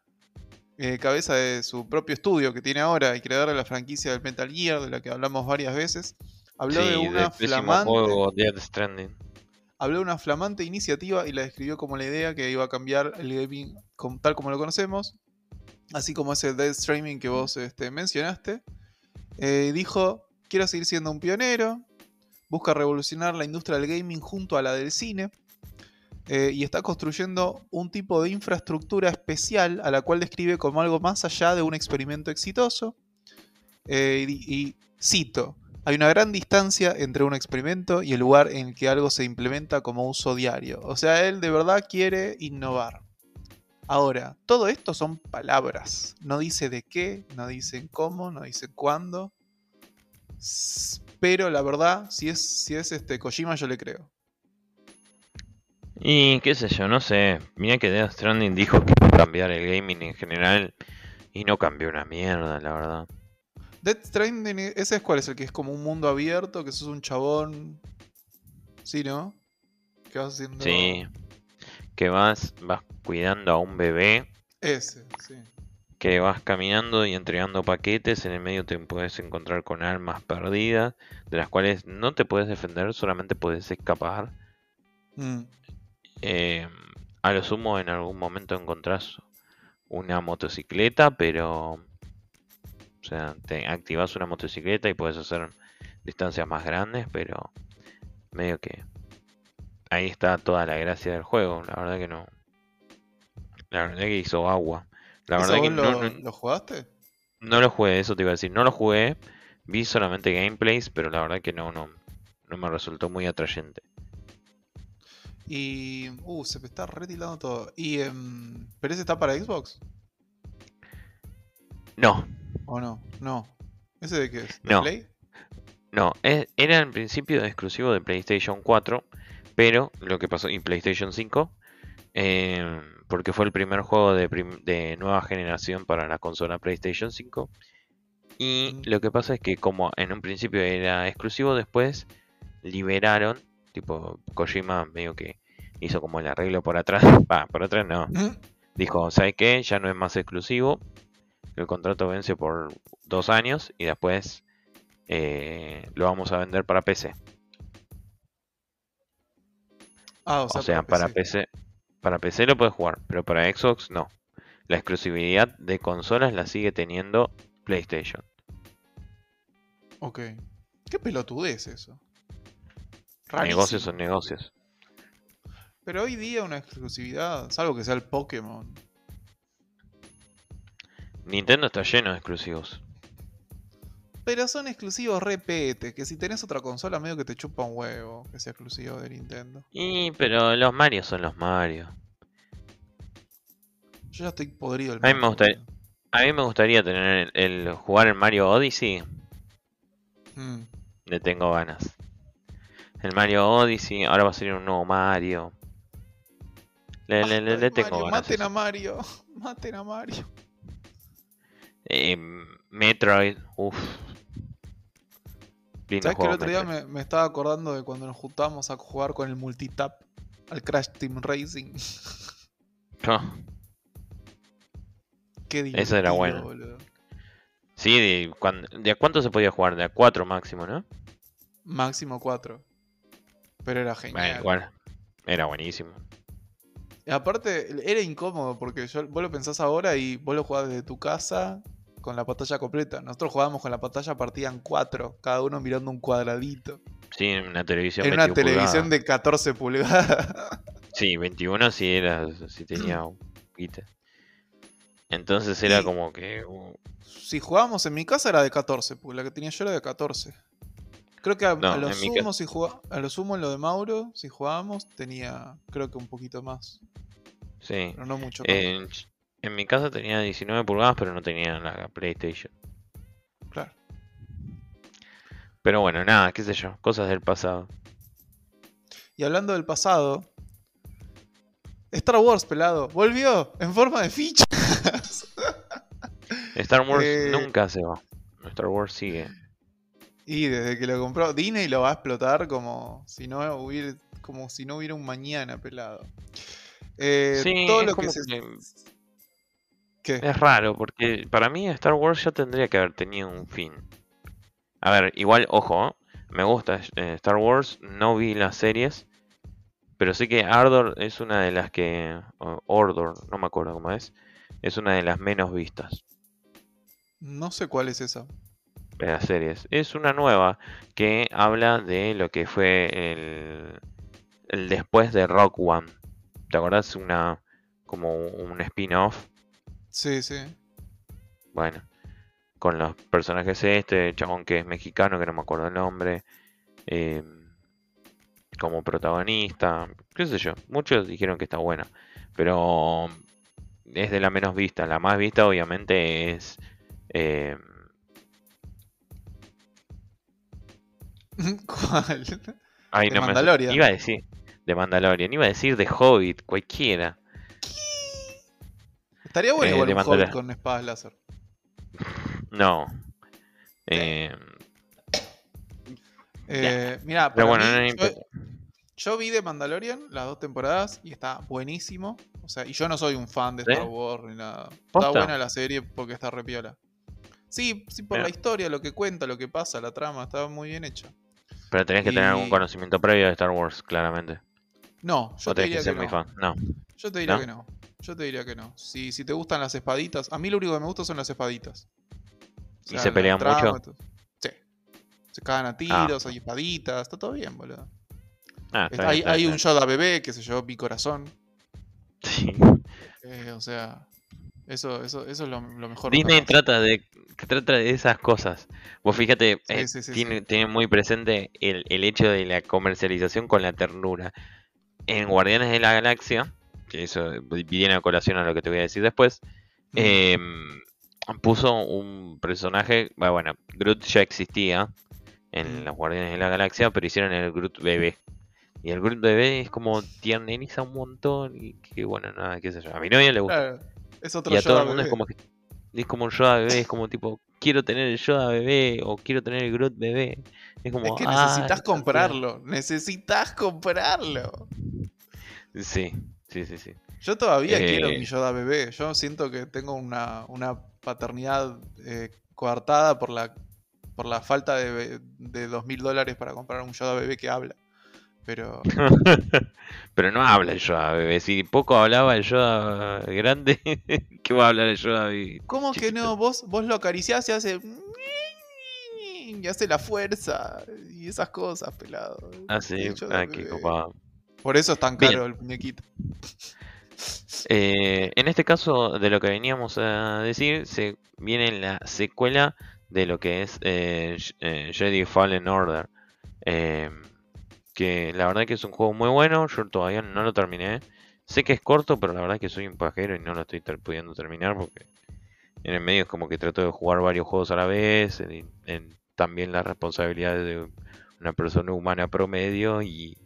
Speaker 2: eh, cabeza de su propio estudio que tiene ahora y creador de la franquicia del Metal Gear, de la que hablamos varias veces, habló
Speaker 1: sí,
Speaker 2: de una
Speaker 1: del
Speaker 2: flamante
Speaker 1: juego Death Stranding.
Speaker 2: Habló de una flamante iniciativa y la describió como la idea que iba a cambiar el gaming tal como lo conocemos, así como ese Dead Streaming que vos este, mencionaste. Eh, dijo, quiero seguir siendo un pionero, busca revolucionar la industria del gaming junto a la del cine, eh, y está construyendo un tipo de infraestructura especial a la cual describe como algo más allá de un experimento exitoso. Eh, y cito, hay una gran distancia entre un experimento y el lugar en el que algo se implementa como uso diario. O sea, él de verdad quiere innovar. Ahora, todo esto son palabras. No dice de qué, no dicen cómo, no dicen cuándo. Pero la verdad, si es, si es este Kojima, yo le creo.
Speaker 1: Y qué sé yo, no sé. Mira que Death Stranding dijo que iba a cambiar el gaming en general y no cambió una mierda, la verdad.
Speaker 2: Death Stranding, ese es cuál es el que es como un mundo abierto, que sos un chabón. Sí, ¿no? Que vas haciendo.
Speaker 1: Sí. Que vas, vas cuidando a un bebé
Speaker 2: Ese, sí.
Speaker 1: que vas caminando y entregando paquetes, en el medio te puedes encontrar con armas perdidas, de las cuales no te puedes defender, solamente puedes escapar.
Speaker 2: Mm.
Speaker 1: Eh, a lo sumo en algún momento encontrás una motocicleta, pero... O sea, te activas una motocicleta y puedes hacer distancias más grandes, pero medio que ahí está toda la gracia del juego. La verdad que no. La verdad que hizo agua. La
Speaker 2: ¿Eso
Speaker 1: verdad que no,
Speaker 2: lo,
Speaker 1: no,
Speaker 2: lo jugaste?
Speaker 1: no lo jugué, eso te iba a decir. No lo jugué, vi solamente gameplays, pero la verdad que no, no, no me resultó muy atrayente.
Speaker 2: Y. Uh, se me está retilando todo. Y. em, ¿Pero ese está para Xbox?
Speaker 1: No,
Speaker 2: ¿O no? No. ¿Ese de qué es? ¿De
Speaker 1: No.
Speaker 2: Play?
Speaker 1: no, era en principio exclusivo de PlayStation 4, pero lo que pasó, y PlayStation 5, eh, porque fue el primer juego de, nueva generación para la consola PlayStation 5. Y
Speaker 2: Mm.
Speaker 1: lo que pasa es que como en un principio era exclusivo, después liberaron, tipo Kojima medio que hizo como el arreglo por atrás, va, por atrás no,
Speaker 2: Mm.
Speaker 1: dijo, ¿sabes qué? Ya no es más exclusivo, el contrato vence por dos años y después eh, lo vamos a vender para PC.
Speaker 2: Ah, o
Speaker 1: O
Speaker 2: sea,
Speaker 1: para PC, para PC lo puedes jugar, pero para Xbox no. La exclusividad de consolas la sigue teniendo PlayStation.
Speaker 2: Ok. ¿Qué pelotudez eso?
Speaker 1: Negocios son negocios.
Speaker 2: Pero hoy día una exclusividad, salvo que sea el Pokémon.
Speaker 1: Nintendo está lleno de exclusivos.
Speaker 2: Pero son exclusivos repete, que si tenés otra consola medio que te chupa un huevo que sea exclusivo de Nintendo.
Speaker 1: Y pero los Mario son los Mario.
Speaker 2: Yo ya estoy podrido el
Speaker 1: A mí me
Speaker 2: Mario,
Speaker 1: gustaría-. A mí me gustaría tener el, el jugar el Mario Odyssey.
Speaker 2: Mm.
Speaker 1: Le tengo ganas. El Mario Odyssey, ahora va a salir un nuevo Mario. Le, le- le-
Speaker 2: Ay,
Speaker 1: le tengo
Speaker 2: Mario,
Speaker 1: ganas.
Speaker 2: Maten
Speaker 1: eso.
Speaker 2: a Mario. Maten a Mario.
Speaker 1: Eh, Metroid, uff.
Speaker 2: ¿Sabes que el otro día me, me estaba acordando de cuando nos juntábamos a jugar con el multitap al Crash Team Racing?
Speaker 1: Oh,
Speaker 2: Qué
Speaker 1: Esa era buena.
Speaker 2: boludo.
Speaker 1: sí, de, cuan- ¿de a cuánto se podía jugar? De a 4 máximo, ¿no?
Speaker 2: Máximo 4. Pero era
Speaker 1: Bueno,
Speaker 2: genial.
Speaker 1: igual. Era buenísimo.
Speaker 2: Y aparte, era incómodo porque yo, vos lo pensás ahora y vos lo jugás desde tu casa con la pantalla completa. Nosotros jugábamos con la pantalla partida en 4, cada uno mirando un cuadradito.
Speaker 1: Sí, en una televisión
Speaker 2: En una
Speaker 1: 21
Speaker 2: televisión
Speaker 1: pulgadas.
Speaker 2: de 14 pulgadas.
Speaker 1: Sí, 21 sí era, sí tenía un poquito. Entonces era
Speaker 2: Y-
Speaker 1: como que... uh,
Speaker 2: si jugábamos en mi casa era de 14, porque la que tenía yo era de 14. Creo que a,
Speaker 1: No,
Speaker 2: a lo sumo, si jugá- a lo sumo en lo de Mauro, si jugábamos, tenía creo que un poquito más.
Speaker 1: sí.
Speaker 2: Pero no mucho. más.
Speaker 1: En, mi casa tenía 19 pulgadas, pero no tenía la PlayStation.
Speaker 2: Claro.
Speaker 1: Pero bueno, nada, qué sé yo, cosas del pasado.
Speaker 2: Y hablando del pasado, Star Wars, pelado, volvió en forma de ficha.
Speaker 1: Star Wars
Speaker 2: Eh,
Speaker 1: nunca se va. Star Wars sigue.
Speaker 2: Y desde que lo compró, Disney lo va a explotar como si no hubiera, como si no hubiera un mañana, pelado. Eh,
Speaker 1: Sí,
Speaker 2: todo
Speaker 1: es
Speaker 2: lo que se.
Speaker 1: que-
Speaker 2: ¿Qué?
Speaker 1: Es raro, porque para mí Star Wars ya tendría que haber tenido un fin. A ver, igual, ojo, ¿eh? me gusta eh, Star Wars, no vi las series, pero sé que Ardor es una de las que... Ordor, no me acuerdo cómo es, es una de las menos vistas
Speaker 2: No sé cuál es esa.
Speaker 1: de las series. Es una nueva que habla de lo que fue el, el después de Rock One. ¿Te acordás? Una como un spin-off
Speaker 2: Sí, sí.
Speaker 1: Bueno, con los personajes este, chabón que es mexicano, que no me acuerdo el nombre, eh, como protagonista, qué sé yo, muchos dijeron que está buena, pero es de la menos vista, la más vista obviamente es... eh,
Speaker 2: ¿Cuál?
Speaker 1: ay,
Speaker 2: De
Speaker 1: no me-
Speaker 2: Mandalorian.
Speaker 1: iba a decir de Mandalorian, iba a decir de Hobbit, cualquiera.
Speaker 2: Estaría bueno
Speaker 1: Eh,
Speaker 2: igual un Hobbit con espadas láser.
Speaker 1: No. Eh,
Speaker 2: Eh, mira,
Speaker 1: pero bueno,
Speaker 2: mí,
Speaker 1: no
Speaker 2: yo, vi de Mandalorian las dos temporadas y está buenísimo. O sea, y yo no soy un fan de
Speaker 1: ¿Sí?
Speaker 2: Star Wars ni nada. Está buena la serie porque está repiola. Sí, sí, por
Speaker 1: Mira.
Speaker 2: la historia, lo que cuenta, lo que pasa, la trama, está muy bien hecha.
Speaker 1: Pero tenés que tener algún conocimiento previo de Star Wars, claramente.
Speaker 2: No, yo
Speaker 1: o
Speaker 2: te diría
Speaker 1: que ser
Speaker 2: que
Speaker 1: muy
Speaker 2: no.
Speaker 1: fan. No.
Speaker 2: Yo te diría
Speaker 1: ¿No?
Speaker 2: que no. Yo te diría que no. Si, si te gustan las espaditas, a mí lo único que me gusta son las espaditas. O
Speaker 1: ¿Y se pelean
Speaker 2: trama,
Speaker 1: mucho?
Speaker 2: Sí. Se cagan a tiros, hay espaditas, está todo bien, boludo.
Speaker 1: Ah, está
Speaker 2: hay
Speaker 1: bien, está
Speaker 2: hay
Speaker 1: bien,
Speaker 2: un Yoda bebé que se llevó mi corazón.
Speaker 1: Sí.
Speaker 2: eh, o sea, eso, eso, eso es lo, lo mejor.
Speaker 1: Disney trata de, que trata de esas cosas. Vos fíjate,
Speaker 2: Sí,
Speaker 1: eh,
Speaker 2: sí, sí,
Speaker 1: tiene, tiene muy presente el, el hecho de la comercialización con la ternura. En Guardianes de la Galaxia, que eso viene a colación a lo que te voy a decir después, eh, puso un personaje, bah, bueno, Groot ya existía en los Guardianes de la Galaxia, pero hicieron el Groot bebé. Y el Groot bebé es como tierneniza un montón y que bueno, nada, qué sé yo. A mi novia le gusta.
Speaker 2: Claro, es otro
Speaker 1: Y a todo el mundo es como que es como un Yoda bebé, es como tipo, quiero tener el Yoda bebé o quiero tener el Groot bebé. Es como,
Speaker 2: Es que
Speaker 1: "Ah,
Speaker 2: necesitas comprarlo. Necesitas comprarlo.
Speaker 1: bien". Sí, sí, sí, sí.
Speaker 2: Yo todavía
Speaker 1: Eh,
Speaker 2: quiero mi Yoda bebé. Yo siento que tengo una, una paternidad eh, coartada por la, por la falta de, de dos mil dólares para comprar un Yoda bebé que habla. Pero
Speaker 1: Pero no habla el Yoda bebé. Si poco hablaba el Yoda grande, ¿qué va a hablar el Yoda bebé?
Speaker 2: ¿cómo que no? Vos, vos lo acariciás y hace. Y hace la fuerza. Y esas cosas, pelado.
Speaker 1: Ah, sí, ah, qué copado.
Speaker 2: Por eso es tan
Speaker 1: Bien.
Speaker 2: caro el muñequito.
Speaker 1: Eh, en este caso, de lo que veníamos a decir, se viene la secuela de lo que es eh, eh, Jedi Fallen Order. Eh, que la verdad que es un juego muy bueno, yo todavía no lo terminé. Sé que es corto, pero la verdad que soy un pajero y no lo estoy ter- pudiendo terminar porque en el medio es como que trato de jugar varios juegos a la vez, en, en también las responsabilidades de una persona humana promedio y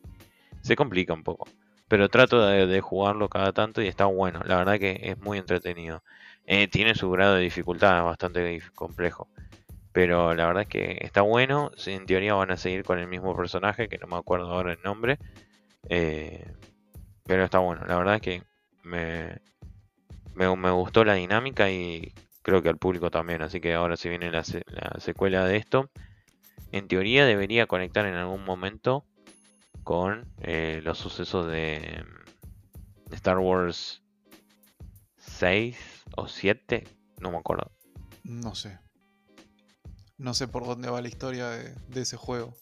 Speaker 1: se complica un poco. Pero trato de, jugarlo cada tanto y está bueno. La verdad que es muy entretenido. Eh, tiene su grado de dificultad bastante complejo. Pero la verdad es que está bueno. En teoría van a seguir con el mismo personaje, que no me acuerdo ahora el nombre. Eh, pero está bueno. La verdad es que me, me, gustó la dinámica y creo que al público también. Así que ahora si viene la secuela de esto. En teoría debería conectar en algún momento con eh, los sucesos de mm, Star Wars 6 o 7, no me acuerdo.
Speaker 2: No sé. No sé por dónde va la historia de, de ese juego.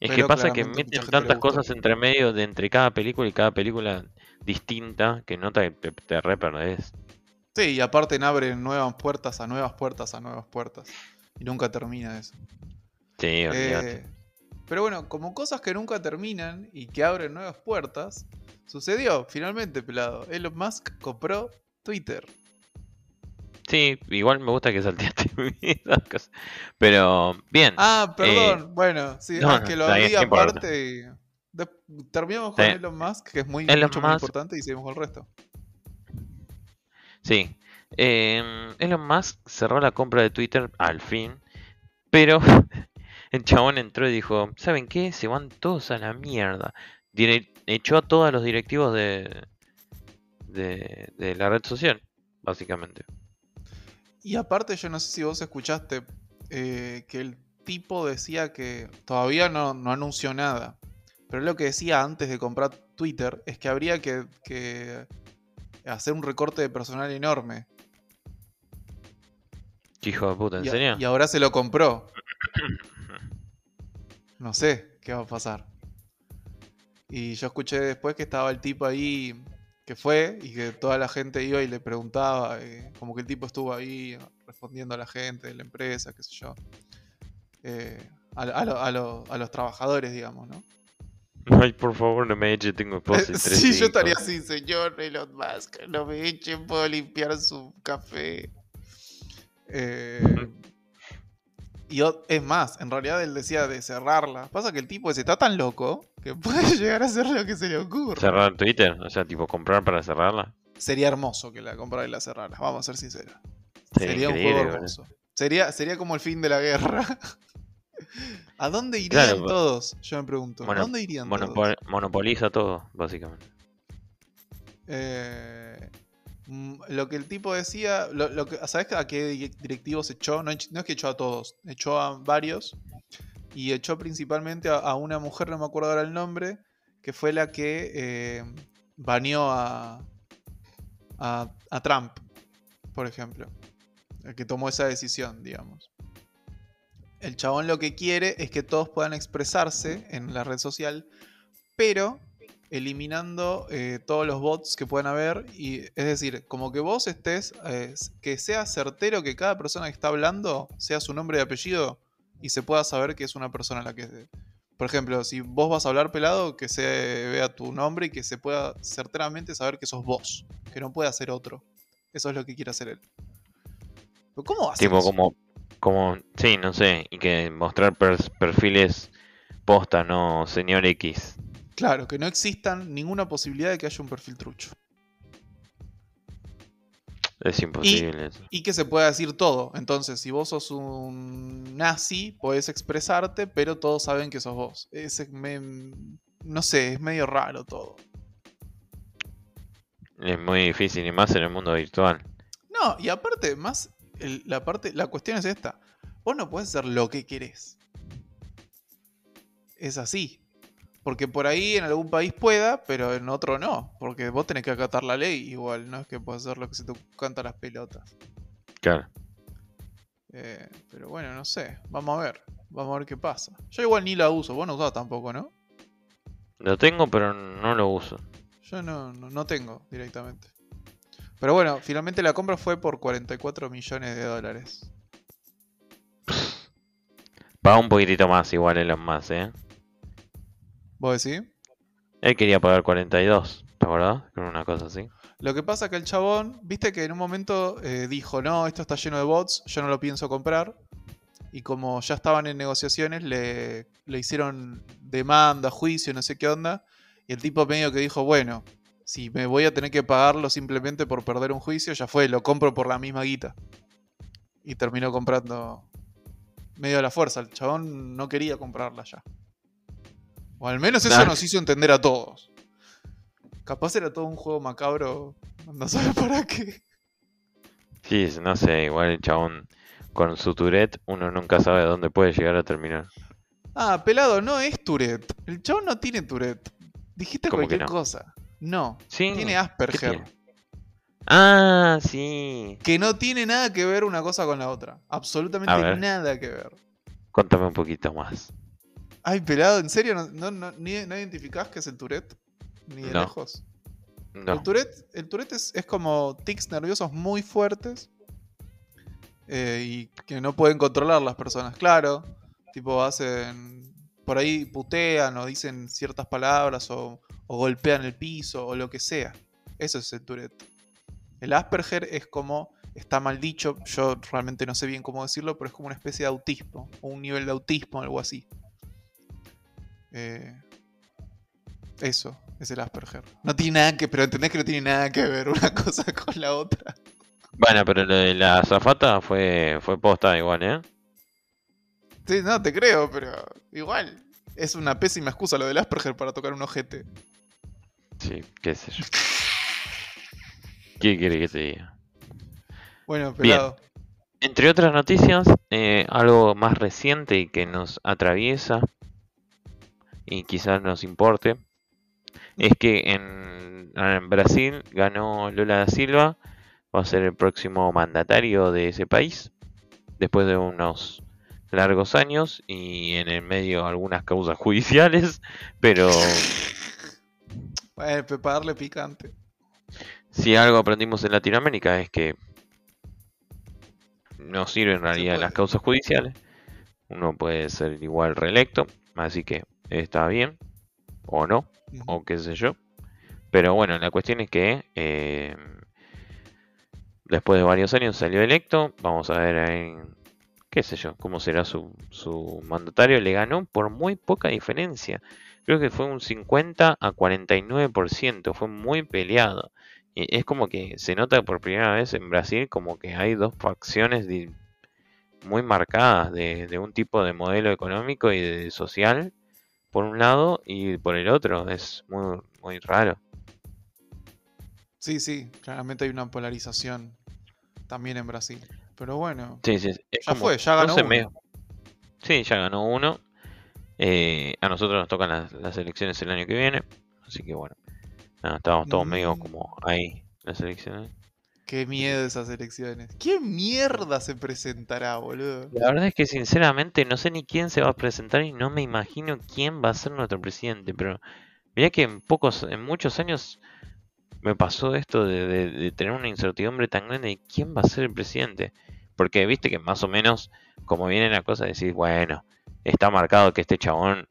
Speaker 1: Es que pasa que meten tantas cosas entre medio de entre cada película y cada película distinta que no te, te, te re perdés.
Speaker 2: Sí, y aparte abren nuevas puertas a nuevas puertas a nuevas puertas. Y nunca termina eso.
Speaker 1: Sí, olvídate.
Speaker 2: Eh, pero bueno, como cosas que nunca terminan y que abren nuevas puertas, sucedió finalmente, pelado. Elon Musk compró Twitter.
Speaker 1: Sí, igual me gusta que salteaste esas cosas. Pero bien,
Speaker 2: Ah, perdón. bueno, sí,
Speaker 1: Eh, no, no,
Speaker 2: que lo abrí
Speaker 1: no
Speaker 2: aparte. y terminamos con
Speaker 1: Sí.
Speaker 2: Elon Musk, que es muy,
Speaker 1: Elon
Speaker 2: mucho importante, y seguimos con el resto.
Speaker 1: sí. Eh, Elon Musk cerró la compra de Twitter al fin, pero el chabón entró y dijo, ¿saben qué? Se van todos a la mierda. Dire- echó a todos los directivos de, de, de la red social, básicamente.
Speaker 2: Y aparte, yo no sé si vos escuchaste eh, que el tipo decía que todavía no, no anunció nada. Pero lo que decía antes de comprar Twitter es que habría que, que hacer un recorte de personal enorme.
Speaker 1: ¿Qué hijo de puta, en
Speaker 2: Y,
Speaker 1: serio?
Speaker 2: y ahora se lo compró. No sé qué va a pasar. Y yo escuché después que estaba el tipo ahí que fue y que toda la gente iba y le preguntaba, eh, como que el tipo estuvo ahí respondiendo a la gente de la empresa, qué sé yo. Eh, a, a lo- a lo- a los trabajadores, digamos, ¿no?
Speaker 1: Ay, por favor, no me eche, tengo tres
Speaker 2: sí, yo estaría así, señor Elon Musk, no me echen, puedo limpiar su café. Eh, y es más, en realidad él decía de cerrarla. Pasa que el tipo ese está tan loco que puede llegar a hacer lo que se le ocurra.
Speaker 1: Cerrar Twitter, o sea, tipo comprar para cerrarla.
Speaker 2: Sería hermoso que la comprara y la cerrara, vamos a ser sinceros.
Speaker 1: Sería
Speaker 2: Sería un juego hermoso. Sería, sería como el fin de la guerra. ¿A dónde irían
Speaker 1: Claro,
Speaker 2: todos? Yo me pregunto. ¿A dónde irían
Speaker 1: Monopol-
Speaker 2: todos?
Speaker 1: monopoliza todo, básicamente.
Speaker 2: Eh, lo que el tipo decía, ¿sabes a qué directivos echó? No, es que echó a todos, echó a varios. Y echó principalmente a, una mujer, no me acuerdo ahora el nombre, que fue la que eh, baneó a, a, a Trump, por ejemplo. El que tomó esa decisión, digamos. El chabón lo que quiere es que todos puedan expresarse en la red social, pero eliminando eh, todos los bots que puedan haber. Y, es decir, como que vos estés, eh, que sea certero que cada persona que está hablando sea su nombre y apellido y se pueda saber que es una persona la que... Por ejemplo, si vos vas a hablar pelado, que se vea tu nombre y que se pueda certeramente saber que sos vos, que no pueda ser otro. Eso es lo que quiere hacer él.
Speaker 1: ¿Cómo hace Tipo como, como, sí, no sé, y que mostrar perfiles posta, no señor X.
Speaker 2: Claro, que no existan ninguna posibilidad de que haya un perfil trucho.
Speaker 1: Es imposible.
Speaker 2: Y, que se pueda decir todo. Entonces, si vos sos un nazi, podés expresarte, pero todos saben que sos vos. Es, no sé, es medio raro todo.
Speaker 1: Es muy difícil, y más en el mundo virtual.
Speaker 2: No, y aparte, más la parte, la cuestión es esta. Vos no puedes hacer lo que querés. Es así. Porque por ahí en algún país pueda, pero en otro no. Porque vos tenés que acatar la ley igual, no es que puedas hacer lo que se te canta las pelotas.
Speaker 1: Claro.
Speaker 2: Eh, pero bueno, no sé. Vamos a ver. Vamos a ver qué pasa. Yo igual ni la uso. Vos no usás tampoco, ¿no?
Speaker 1: Lo tengo, pero no lo uso.
Speaker 2: Yo no, no tengo directamente. Pero bueno, finalmente la compra fue por 44 millones de dólares.
Speaker 1: Paga un poquitito más igual en los más, ¿eh?
Speaker 2: ¿Vos decís?
Speaker 1: Él quería pagar 42, ¿te acordás? Con una cosa así.
Speaker 2: Lo que pasa es que el chabón, viste que en un momento eh, dijo, no, esto está lleno de bots, yo no lo pienso comprar. Y como ya estaban en negociaciones, le, le hicieron demanda, juicio, no sé qué onda. Y el tipo medio que dijo, bueno, si me voy a tener que pagarlo simplemente por perder un juicio, ya fue, lo compro por la misma guita. Y terminó comprando medio a la fuerza. El chabón no quería comprarla ya. O al menos eso nos hizo entender a todos. Capaz era todo un juego macabro, no sabe para qué.
Speaker 1: Sí, no sé, igual el chabón con su Tourette, uno nunca sabe dónde puede llegar a terminar.
Speaker 2: Ah, pelado, no es Tourette. El chabón no tiene Tourette. Dijiste cualquier cosa. No, tiene Asperger.
Speaker 1: Ah, sí.
Speaker 2: Que no tiene nada que ver una cosa con la otra. Absolutamente nada que ver.
Speaker 1: Cuéntame un poquito más.
Speaker 2: Ay, pelado, ¿en serio? ¿No, no, identificás que es el Tourette? Ni de lejos. No. El Tourette, el Tourette es, como tics nerviosos muy fuertes eh, y que no pueden controlar las personas. Claro, tipo hacen. Por ahí putean o dicen ciertas palabras o o golpean el piso o lo que sea. Eso es el Tourette. El Asperger es como, está mal dicho, yo realmente no sé bien cómo decirlo, pero es como una especie de autismo, o un nivel de autismo, algo así. Eh, eso es el Asperger. No tiene nada que, pero entendés que no tiene nada que ver una cosa con la otra.
Speaker 1: Bueno, pero lo de la zafata fue, fue posta igual, ¿eh?
Speaker 2: Sí, no, te creo, pero igual. Es una pésima excusa lo del Asperger para tocar un ojete.
Speaker 1: Sí, qué sé yo. ¿Qué quiere que te diga?
Speaker 2: Bueno, pelado.
Speaker 1: Entre otras noticias, eh, algo más reciente y que nos atraviesa y quizás nos importe, es que en, en, Brasil ganó Lula da Silva, va a ser el próximo mandatario de ese país, después de unos largos años y en el medio algunas causas judiciales, pero
Speaker 2: bueno, para darle picante.
Speaker 1: Si algo aprendimos en Latinoamérica es que no sirven en realidad las causas judiciales. Uno puede ser igual reelecto, así que está bien, o no, o qué sé yo. Pero bueno, la cuestión es que eh, después de varios años salió electo. Vamos a ver en qué sé yo, cómo será su, su mandatario. Le ganó por muy poca diferencia creo que fue un 50 a 49%, fue muy peleado. Y es como que se nota por primera vez en Brasil como que hay dos facciones muy marcadas de, un tipo de modelo económico y de social por un lado y por el otro, es muy, muy raro.
Speaker 2: Sí, sí, claramente hay una polarización también en Brasil. Pero bueno,
Speaker 1: Sí, sí. es
Speaker 2: ya
Speaker 1: como-
Speaker 2: fue, ya ganó uno.
Speaker 1: medio- Sí, ya ganó uno. Eh, a nosotros nos tocan las, las elecciones el año que viene. Así que bueno. Nada, estábamos todos medio
Speaker 2: Mm.
Speaker 1: como ahí, las elecciones.
Speaker 2: Qué miedo esas elecciones. ¿Qué mierda se presentará, boludo?
Speaker 1: La verdad es que sinceramente no sé ni quién se va a presentar y no me imagino quién va a ser nuestro presidente. Pero mirá que en pocos, en muchos años me pasó esto de, tener una incertidumbre tan grande de quién va a ser el presidente. Porque viste que más o menos, como viene la cosa, decís, bueno, está marcado que este chabón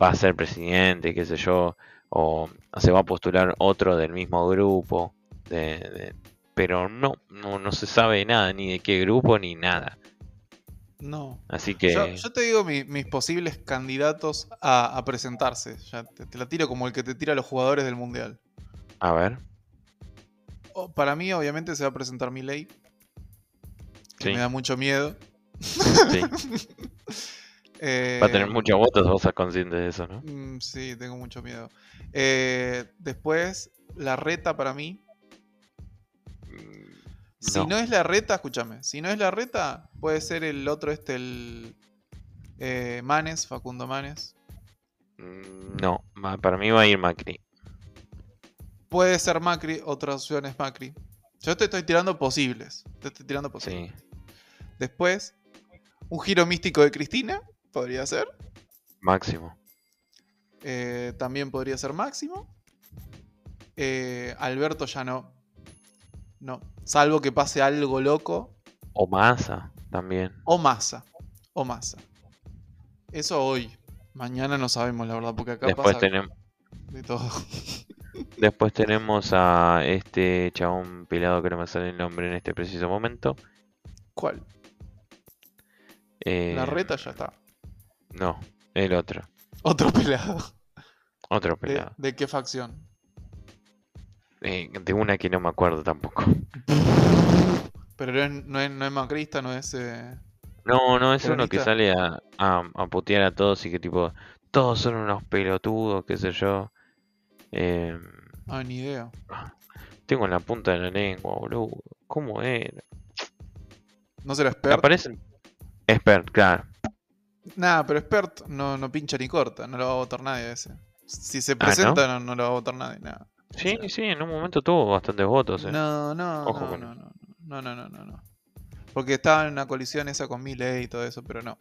Speaker 1: va a ser presidente, qué sé yo, o se va a postular otro del mismo grupo, de- pero no, no, no se sabe nada, ni de qué grupo, ni nada.
Speaker 2: No.
Speaker 1: Así que,
Speaker 2: Yo, yo te digo mi- mis posibles candidatos a, a presentarse. Ya te, te la tiro como el que te tira a los jugadores del mundial.
Speaker 1: a ver,
Speaker 2: O- para mí, obviamente, se va a presentar Milei. Que
Speaker 1: Sí.
Speaker 2: me da mucho miedo.
Speaker 1: sí,
Speaker 2: Eh,
Speaker 1: va a tener muchos votos, vos sos consciente de eso, ¿no?
Speaker 2: mm, sí, tengo mucho miedo. Eh, después, la reta para mí. Si no es la reta, escúchame. Si no es la reta, puede ser el otro, este, el. eh, Manes, Facundo Manes.
Speaker 1: Mm, No, para mí va a ir Macri.
Speaker 2: Puede ser Macri, otra opción es Macri. Yo te estoy tirando posibles. Te estoy tirando posibles.
Speaker 1: Sí,
Speaker 2: Después, un giro místico de Cristina, podría ser.
Speaker 1: máximo.
Speaker 2: Eh, también podría ser Máximo. Eh, Alberto ya no. No. Salvo que pase algo loco.
Speaker 1: O Massa también.
Speaker 2: O Massa. O Massa. Eso hoy. Mañana no sabemos, la verdad, porque acá
Speaker 1: Después
Speaker 2: pasa
Speaker 1: tenemos,
Speaker 2: de todo.
Speaker 1: después tenemos a este chabón pelado que no me sale el nombre en este preciso momento.
Speaker 2: ¿Cuál?
Speaker 1: Eh,
Speaker 2: La reta ya está.
Speaker 1: No, el otro.
Speaker 2: Otro pelado.
Speaker 1: Otro
Speaker 2: ¿De,
Speaker 1: pelado.
Speaker 2: de qué facción?
Speaker 1: Eh, de una que no me acuerdo tampoco.
Speaker 2: Pero no es, no es, no es macrista, no es. eh,
Speaker 1: No, no, es uno que sale a, a, a putear a todos y que tipo, todos son unos pelotudos, qué sé yo. Eh,
Speaker 2: Ah, ni idea.
Speaker 1: tengo en la punta de la lengua, boludo. ¿Cómo era?
Speaker 2: No será expert.
Speaker 1: aparecen. Expert, claro.
Speaker 2: Nada, pero expert no, no pincha ni corta. No lo va a votar nadie ese. Si se
Speaker 1: Ah, ¿no?
Speaker 2: presenta, no, no lo va a votar nadie. Nada.
Speaker 1: Sí,
Speaker 2: sea,
Speaker 1: sí, en un momento tuvo bastantes votos. eh.
Speaker 2: No, no,
Speaker 1: Ojo
Speaker 2: no,
Speaker 1: con
Speaker 2: no, no, no, no, no, no, no. Porque estaba en una colisión esa con Milei y todo eso, pero no.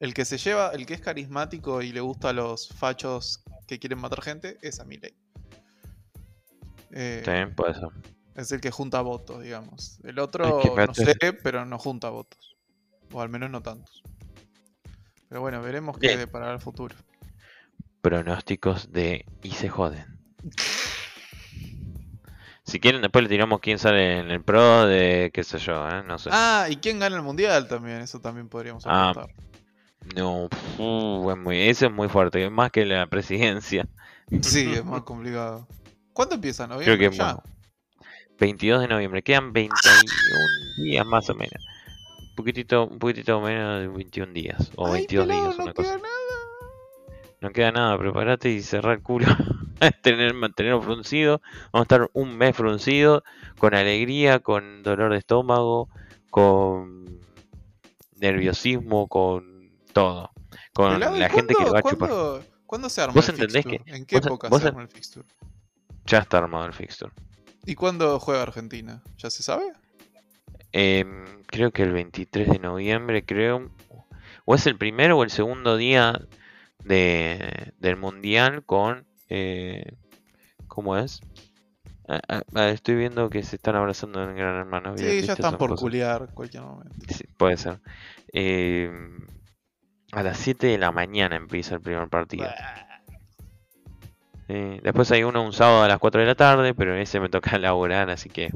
Speaker 2: El que se lleva, el que es carismático y le gusta a los fachos que quieren matar gente, es a Milei. Eh,
Speaker 1: También puede ser.
Speaker 2: es el que junta votos, digamos. El otro, no sé, pero no junta votos. O al menos no tantos. Pero bueno, veremos qué deparará el futuro.
Speaker 1: Pronósticos de y se joden. Si quieren, después le tiramos quién sale en el pro de qué sé yo, ¿eh? No sé.
Speaker 2: Ah, ¿y quién gana el mundial también? Eso también podríamos
Speaker 1: Ah,
Speaker 2: apuntar.
Speaker 1: No, uh, es muy, ese es muy fuerte, más que la presidencia.
Speaker 2: Sí, es más complicado. ¿Cuándo empieza?
Speaker 1: Creo
Speaker 2: ¿Noviembre?
Speaker 1: que
Speaker 2: ya.
Speaker 1: bueno, 22 de noviembre, quedan 21 días más o menos. Un poquitito, un poquitito menos de 21 días, o
Speaker 2: Ay,
Speaker 1: 22
Speaker 2: pelado,
Speaker 1: días,
Speaker 2: no
Speaker 1: una cosa.
Speaker 2: nada.
Speaker 1: No queda nada, prepárate y cerrar el culo. Tener, mantenerlo fruncido. Vamos a estar un mes fruncido, con alegría, con dolor de estómago, con nerviosismo, con todo. Con
Speaker 2: Pelado, ¿y
Speaker 1: la gente que lo va a chupar.
Speaker 2: ¿cuándo, ¿Cuándo se arma
Speaker 1: ¿Vos
Speaker 2: el
Speaker 1: entendés
Speaker 2: fixture?
Speaker 1: que-
Speaker 2: ¿En qué
Speaker 1: vos-
Speaker 2: época
Speaker 1: vos
Speaker 2: se arma el fixture?
Speaker 1: Ya está armado el fixture.
Speaker 2: ¿Y cuándo juega Argentina? ¿Ya se sabe?
Speaker 1: Em, creo que el 23 de noviembre, creo. O es el primero o el segundo día de, del mundial con. Eh, ¿Cómo es? Ah, ah, ah, estoy viendo que se están abrazando en Gran Hermano.
Speaker 2: Sí, ya están por
Speaker 1: cosas-
Speaker 2: culiar cualquier momento.
Speaker 1: Sí, puede ser. Em, a las 7 de la mañana empieza el primer partido. Eh, después hay uno un sábado a las 4 de la tarde, pero ese me toca laburar, así que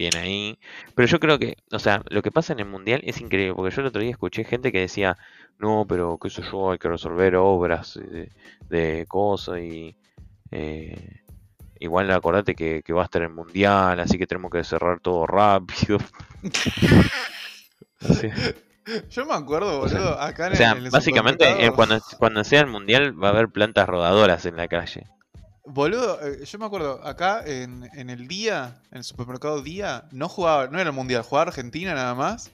Speaker 1: bien ahí. Pero yo creo que, o sea, lo que pasa en el mundial es increíble, porque yo el otro día escuché gente que decía, no, pero qué sé yo, hay que resolver obras de, de cosas y eh, igual acordate que, que va a estar el mundial, así que tenemos que cerrar todo rápido.
Speaker 2: Yo me acuerdo,
Speaker 1: O sea,
Speaker 2: boludo, acá en
Speaker 1: O sea,
Speaker 2: el- en el
Speaker 1: básicamente cuando, cuando sea el mundial va a haber plantas rodadoras en la calle.
Speaker 2: Boludo, eh, yo me acuerdo, acá en, en el día, en el supermercado día, no jugaba, no era el mundial, jugaba Argentina nada más.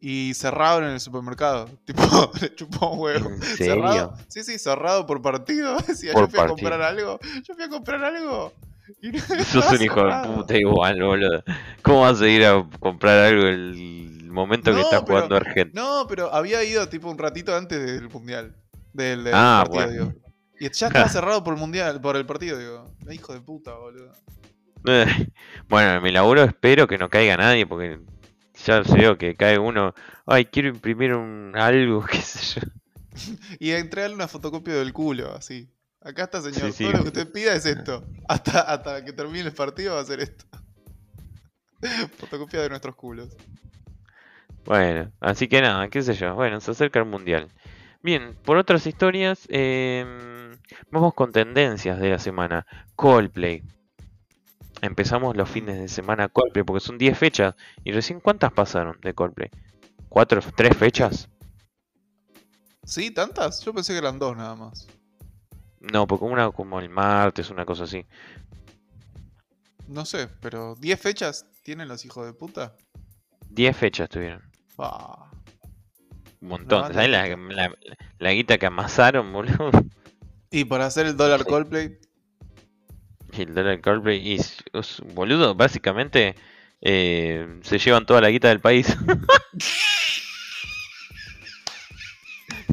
Speaker 2: Y cerraron en el supermercado. Tipo, le chupó un huevo.
Speaker 1: ¿En
Speaker 2: Cerrado. Sí, sí, cerrado por partido. Decía,
Speaker 1: Por
Speaker 2: yo fui a comprar algo. Yo fui a comprar algo. Y no-
Speaker 1: Sos un hijo de puta igual, boludo. ¿Cómo vas a ir a comprar algo el momento que está jugando Argentina?
Speaker 2: No, pero había ido tipo un ratito antes del mundial. Del, del
Speaker 1: Ah,
Speaker 2: partido,
Speaker 1: bueno.
Speaker 2: digo. Y ya estaba cerrado por el mundial, por el partido, digo. Hijo de puta, boludo.
Speaker 1: Bueno, en mi laburo espero que no caiga nadie porque ya veo que cae uno. Ay, quiero imprimir un algo, qué sé yo.
Speaker 2: Y entregarle una fotocopia del culo, así. Acá está, señor.
Speaker 1: Sí, sí.
Speaker 2: Todo lo que usted pida es esto. Hasta, hasta que termine el partido va a ser esto. Fotocopia de nuestros culos.
Speaker 1: Bueno, así que nada, qué sé yo. Bueno, se acerca el mundial. Bien, por otras historias, em, vamos con tendencias de la semana. Coldplay. Empezamos los fines de semana Coldplay porque son 10 fechas. ¿Y recién cuántas pasaron de Coldplay? ¿Cuatro, tres fechas?
Speaker 2: ¿Sí? ¿Tantas? Yo pensé que eran dos nada más.
Speaker 1: No, porque una como el martes, una cosa así.
Speaker 2: No sé, pero ¿10 fechas tienen los hijos de puta?
Speaker 1: 10 fechas tuvieron.
Speaker 2: Ah.
Speaker 1: Un montón. ¿Sabes la, la- la guita que amasaron, boludo?
Speaker 2: Y para hacer el dólar
Speaker 1: Sí.
Speaker 2: Coldplay,
Speaker 1: Y el dólar Coldplay y boludo, básicamente eh, se llevan toda la guita del país.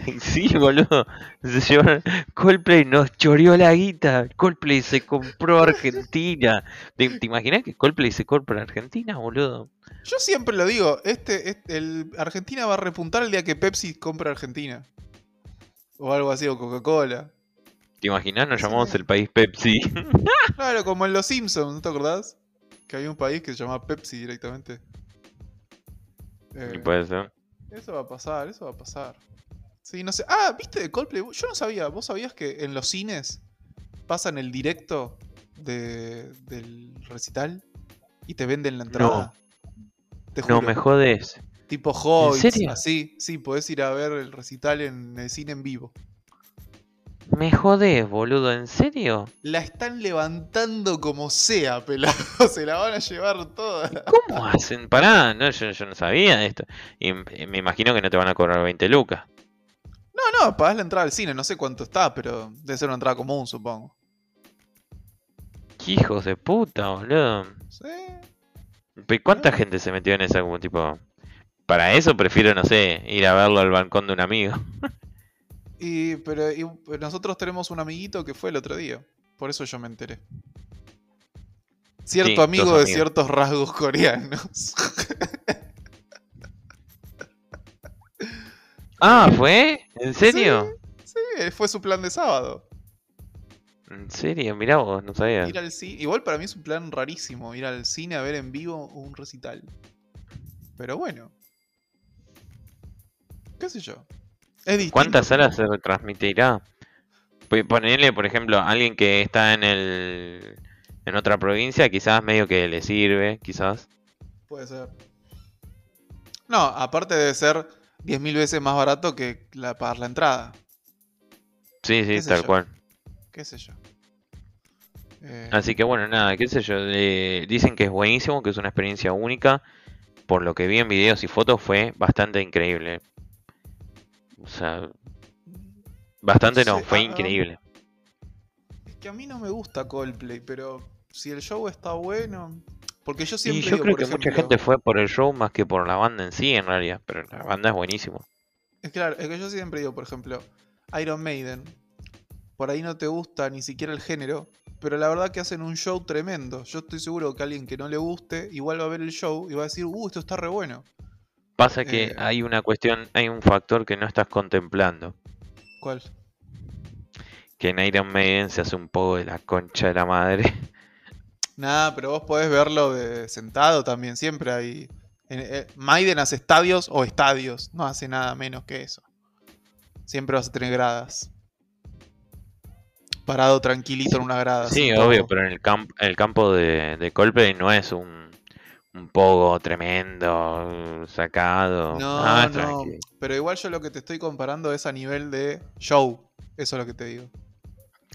Speaker 1: sí, boludo. Se llevaron. Coldplay nos choreó la guita. Coldplay se compró Argentina. ¿Te, te imaginas que Coldplay se compra Argentina, boludo?
Speaker 2: yo siempre lo digo, este, este- el Argentina va a repuntar el día que Pepsi compre Argentina. O algo así, o Coca-Cola.
Speaker 1: ¿Te imaginas? Nos
Speaker 2: Sí.
Speaker 1: llamamos el país Pepsi.
Speaker 2: Claro, como en Los Simpsons, ¿no te acordás? Que había un país que se llamaba Pepsi directamente. Eh,
Speaker 1: Y puede ser.
Speaker 2: eso va a pasar, eso va a pasar. Sí, no sé. Ah, ¿viste de Coldplay? Yo no sabía. ¿Vos sabías que en los cines pasan el directo de- del recital y te venden la entrada? Te
Speaker 1: No
Speaker 2: juro.
Speaker 1: me jodes.
Speaker 2: Tipo Hobbits,
Speaker 1: serio?
Speaker 2: así. Sí, podés ir a ver el recital en el cine en vivo.
Speaker 1: Me jodes, boludo. ¿En serio?
Speaker 2: La están levantando como sea, pelado. Se la van a llevar toda.
Speaker 1: ¿Cómo hacen? Pará, no, yo, yo no sabía esto. Y me imagino que no te van a cobrar 20 lucas.
Speaker 2: No, pagás la entrada al cine. No sé cuánto está, pero debe ser una entrada común, supongo.
Speaker 1: Qué hijos de puta, boludo.
Speaker 2: Sí.
Speaker 1: ¿Cuánta gente se metió en esa como tipo? Para eso prefiero, no sé, ir a verlo al balcón de un amigo.
Speaker 2: Y, pero y- pero nosotros tenemos un amiguito que fue el otro día. Por eso yo me enteré. Cierto
Speaker 1: Sí,
Speaker 2: amigo de ciertos rasgos coreanos.
Speaker 1: Ah, ¿fue? ¿En serio?
Speaker 2: sí, fue su plan de sábado.
Speaker 1: ¿En serio? Mirá vos, no sabía.
Speaker 2: Ir al cine. Igual para mí es un plan rarísimo. Ir al cine a ver en vivo un recital. Pero bueno. ¿Qué sé yo? Es.
Speaker 1: ¿Cuántas salas se retransmitirá? Ponerle, por ejemplo, a alguien que está en el en otra provincia, quizás medio que le sirve, quizás.
Speaker 2: Puede ser. No, aparte de ser 10.000 veces más barato que la, pagar la entrada.
Speaker 1: Sí, sí,
Speaker 2: ¿Qué sé
Speaker 1: tal
Speaker 2: yo?
Speaker 1: cual.
Speaker 2: qué sé yo. Eh,
Speaker 1: Así que bueno, nada, qué sé yo. eh, dicen que es buenísimo, que es una experiencia única. Por lo que vi en videos y fotos fue bastante increíble. O sea, bastante no, fue
Speaker 2: ah.
Speaker 1: increíble.
Speaker 2: es que a mí no me gusta Coldplay, pero si el show está bueno. Porque yo
Speaker 1: Y
Speaker 2: siempre
Speaker 1: yo
Speaker 2: digo,
Speaker 1: creo que mucha gente fue por el show más que por la banda en sí, en realidad. Pero la banda es buenísimo.
Speaker 2: Es claro, es que yo siempre digo, por ejemplo, Iron Maiden. Por ahí no te gusta ni siquiera el género, pero la verdad que hacen un show tremendo. Yo estoy seguro que alguien que no le guste, igual va a ver el show y va a decir, uh, esto está re bueno.
Speaker 1: Pasa que
Speaker 2: Eh.
Speaker 1: hay una cuestión, hay un factor que no estás contemplando.
Speaker 2: ¿Cuál?
Speaker 1: Que en Iron Maiden se hace un poco de la concha de la madre.
Speaker 2: Nada, pero vos podés verlo de sentado también, siempre hay... eh, Maiden hace estadios o estadios, no hace nada menos que eso. Siempre vas a tener gradas. Parado tranquilito en una grada.
Speaker 1: Sí, obvio, pero en el, camp- el campo de, de Coldplay no es un, un pogo tremendo, sacado.
Speaker 2: No,
Speaker 1: Ah,
Speaker 2: no, pero igual yo lo que te estoy comparando es a nivel de show. Eso es lo que te digo.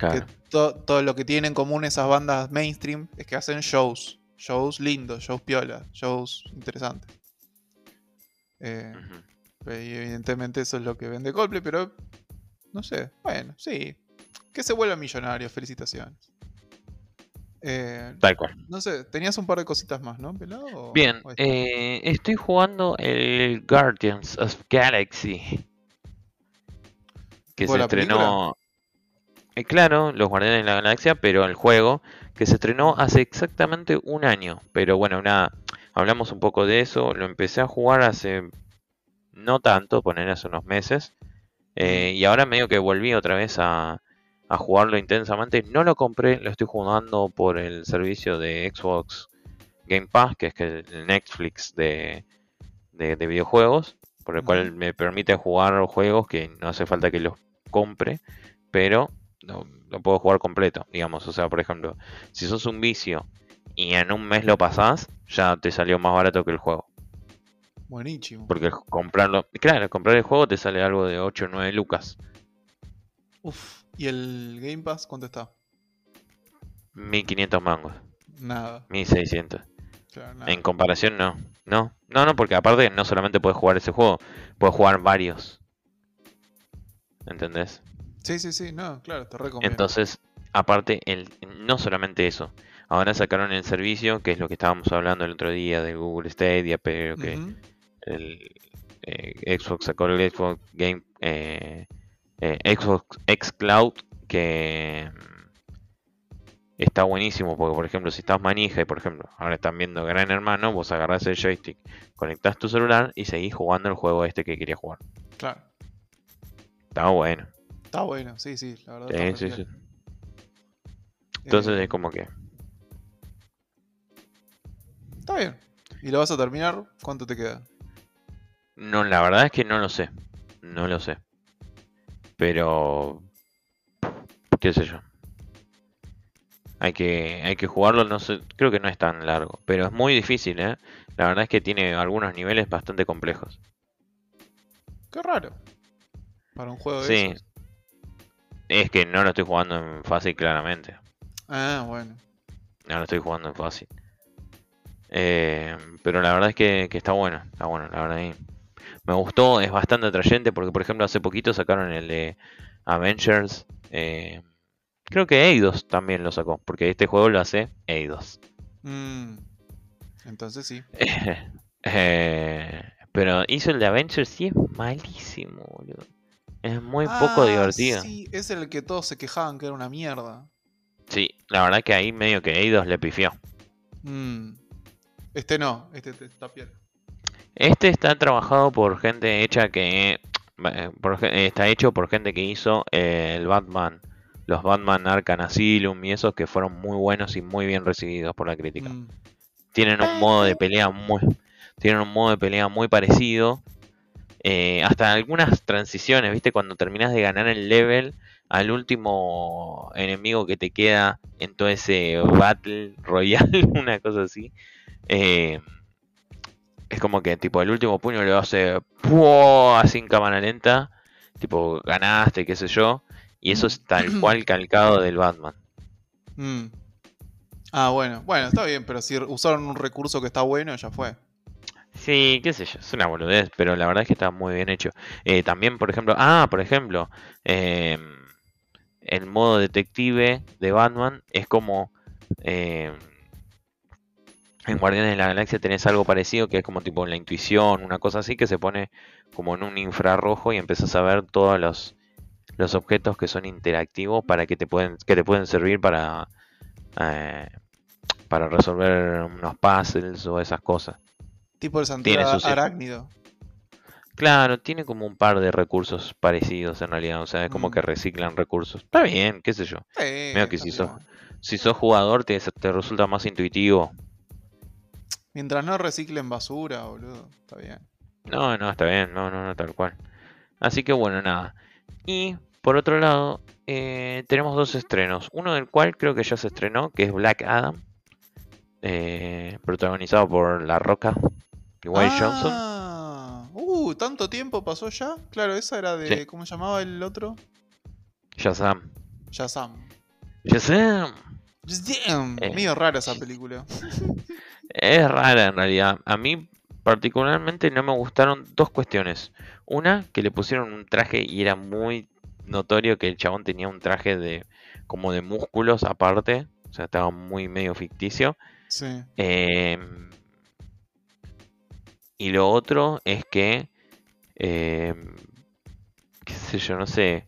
Speaker 1: Claro.
Speaker 2: Que to- todo lo que tienen en común esas bandas mainstream es que hacen shows. Shows lindos, shows piola, shows interesantes. Eh, y evidentemente eso es lo que vende Coldplay, pero no sé. Bueno, sí. Que se vuelva millonario, felicitaciones. Eh,
Speaker 1: Tal cual.
Speaker 2: no sé, tenías un par de cositas más, ¿no, pelado? ¿O-
Speaker 1: Bien, eh, estoy jugando el Guardians of Galaxy. Que
Speaker 2: ¿Tipo
Speaker 1: se estrenó. Eh, claro, los Guardianes de la Galaxia, pero el juego que se estrenó hace exactamente un año. Pero bueno, nada, hablamos un poco de eso. Lo empecé a jugar hace no tanto, poner hace unos meses. eh, y ahora medio que volví otra vez a, a jugarlo intensamente. No lo compré, lo estoy jugando por el servicio de Xbox Game Pass, que es el Netflix de, de- de videojuegos, por el cual me permite jugar juegos que no hace falta que los compre, pero lo, lo puedo jugar completo, digamos. O sea, por ejemplo, si sos un vicio y en un mes lo pasás, ya te salió más barato que el juego.
Speaker 2: Buenísimo.
Speaker 1: Porque comprarlo, claro, comprar el juego te sale algo de 8 o 9 lucas.
Speaker 2: Uf. ¿Y el Game Pass cuánto está?
Speaker 1: 1500 mangos,
Speaker 2: Nada.
Speaker 1: 1600.
Speaker 2: Claro, nada.
Speaker 1: En comparación, no. No, no, no, porque aparte no solamente puedes jugar ese juego, puedes jugar varios. ¿Entendés?
Speaker 2: Sí, sí, sí, no, claro, te recomiendo.
Speaker 1: Entonces, aparte, el, no solamente eso. Ahora sacaron el servicio, que es lo que estábamos hablando el otro día de Google Stadia, pero que el eh, Xbox sacó el Xbox Game eh, eh, Xbox X Cloud que mm, está buenísimo porque por ejemplo si estás manija y por ejemplo ahora están viendo Gran Hermano vos agarrás el joystick conectás tu celular y seguís jugando el juego este que querías jugar
Speaker 2: Claro.
Speaker 1: está bueno
Speaker 2: Está bueno, sí, sí, la verdad.
Speaker 1: Sí,
Speaker 2: está
Speaker 1: sí, sí.
Speaker 2: bien.
Speaker 1: entonces
Speaker 2: Eh,
Speaker 1: es como que
Speaker 2: Está bien. ¿Y lo vas a terminar? ¿Cuánto te queda?
Speaker 1: no la verdad es que no lo sé no lo sé pero qué sé yo hay que hay que jugarlo no sé creo que no es tan largo pero es muy difícil eh la verdad es que tiene algunos niveles bastante complejos
Speaker 2: Qué raro. Para un juego de
Speaker 1: sí
Speaker 2: esos.
Speaker 1: Es que no lo estoy jugando en fácil claramente
Speaker 2: Ah, bueno.
Speaker 1: no lo estoy jugando en fácil Eh, pero la verdad es que, que está bueno está bueno la verdad me gustó es bastante atrayente porque por ejemplo hace poquito sacaron el de Avengers eh, creo que Eidos también lo sacó porque este juego lo hace Eidos
Speaker 2: Mm, Entonces sí.
Speaker 1: Eh, pero hizo el de Avengers y es malísimo, boludo. Es muy poco
Speaker 2: Ah,
Speaker 1: divertido. Sí.
Speaker 2: Sí, es el que todos se quejaban que era una mierda.
Speaker 1: la verdad que ahí medio que Eidos le pifió.
Speaker 2: Mm. Este no, este te- está piel.
Speaker 1: Este está trabajado por gente hecha que. eh, por está hecho por gente que hizo eh, el Batman. Los Batman Arkham Asylum y esos que fueron muy buenos y muy bien recibidos por la crítica.
Speaker 2: Mm.
Speaker 1: tienen un modo de pelea muy tienen un modo de pelea muy parecido Eh, hasta algunas transiciones viste cuando terminas de ganar el level al último enemigo que te queda en todo ese battle royale una cosa así eh, es como que tipo el último puño lo hace ¡pua! así en cámara lenta tipo ganaste qué sé yo y eso es tal cual calcado del Batman
Speaker 2: Mm. Ah, bueno. Bueno, está bien, pero si usaron un recurso que está bueno, ya fue.
Speaker 1: Sí, qué sé yo, es una boludez, pero la verdad es que está muy bien hecho. Eh, también, por ejemplo, ah, por ejemplo, eh, el modo detective de Batman es como eh, en Guardianes de la Galaxia tenés algo parecido que es como tipo la intuición, una cosa así que se pone como en un infrarrojo y empiezas a ver todos los, los objetos que son interactivos para que te pueden, que te pueden servir para, eh, para resolver unos puzzles o esas cosas.
Speaker 2: Tipo el
Speaker 1: sus-
Speaker 2: Arácnido.
Speaker 1: Claro, tiene como un par de recursos parecidos en realidad, o sea, es como
Speaker 2: Mm.
Speaker 1: que reciclan recursos. Está bien, qué sé yo.
Speaker 2: Sí,
Speaker 1: Medio que si sos, si sos jugador te, te resulta más intuitivo.
Speaker 2: Mientras no reciclen basura, boludo. Está bien.
Speaker 1: No, no, está bien, no, no, no, tal cual. Así que bueno, nada. Y por otro lado, eh, tenemos dos estrenos. Uno del cual creo que ya se estrenó, que es Black Adam. eh, protagonizado por La Roca y Wayne Johnson.
Speaker 2: Ah, Uh, ¿tanto tiempo pasó ya? Claro, esa era de.
Speaker 1: Sí.
Speaker 2: ¿Cómo se llamaba el otro?
Speaker 1: Shazam.
Speaker 2: Shazam.
Speaker 1: Shazam.
Speaker 2: Damn,
Speaker 1: Eh.
Speaker 2: medio rara esa película.
Speaker 1: Es rara en realidad. A mí particularmente no me gustaron dos cuestiones. Una, que le pusieron un traje y era muy notorio que el chabón tenía un traje de como de músculos aparte. O sea, estaba muy medio ficticio.
Speaker 2: Sí.
Speaker 1: Em, y lo otro es que, em, qué sé yo, no sé,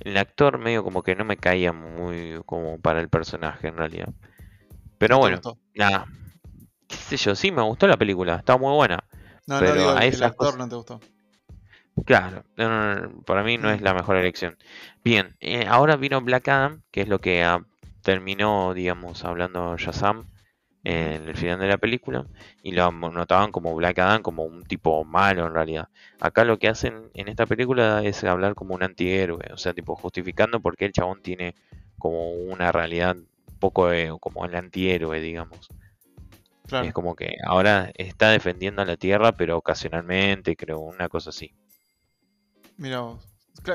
Speaker 1: el actor medio como que no me caía muy como para el personaje en realidad. Pero
Speaker 2: ¿No te
Speaker 1: bueno, nada, qué sé yo, sí me gustó la película, está muy buena.
Speaker 2: No,
Speaker 1: pero
Speaker 2: no digo,
Speaker 1: a
Speaker 2: el actor
Speaker 1: cosas-
Speaker 2: no te gustó.
Speaker 1: Claro, no, no, no, para mí no es
Speaker 2: Mm.
Speaker 1: la mejor elección. Bien, eh, ahora vino Black Adam, que es lo que ah, terminó, digamos, hablando Shazam en el final de la película, y lo notaban como Black Adam como un tipo malo en realidad. Acá lo que hacen en esta película es hablar como un antihéroe, o sea, tipo justificando por qué el chabón tiene como una realidad un poco eh, como el antihéroe, digamos.
Speaker 2: Claro.
Speaker 1: Es como que ahora está defendiendo a la Tierra, pero ocasionalmente, creo, una cosa así.
Speaker 2: Mira vos.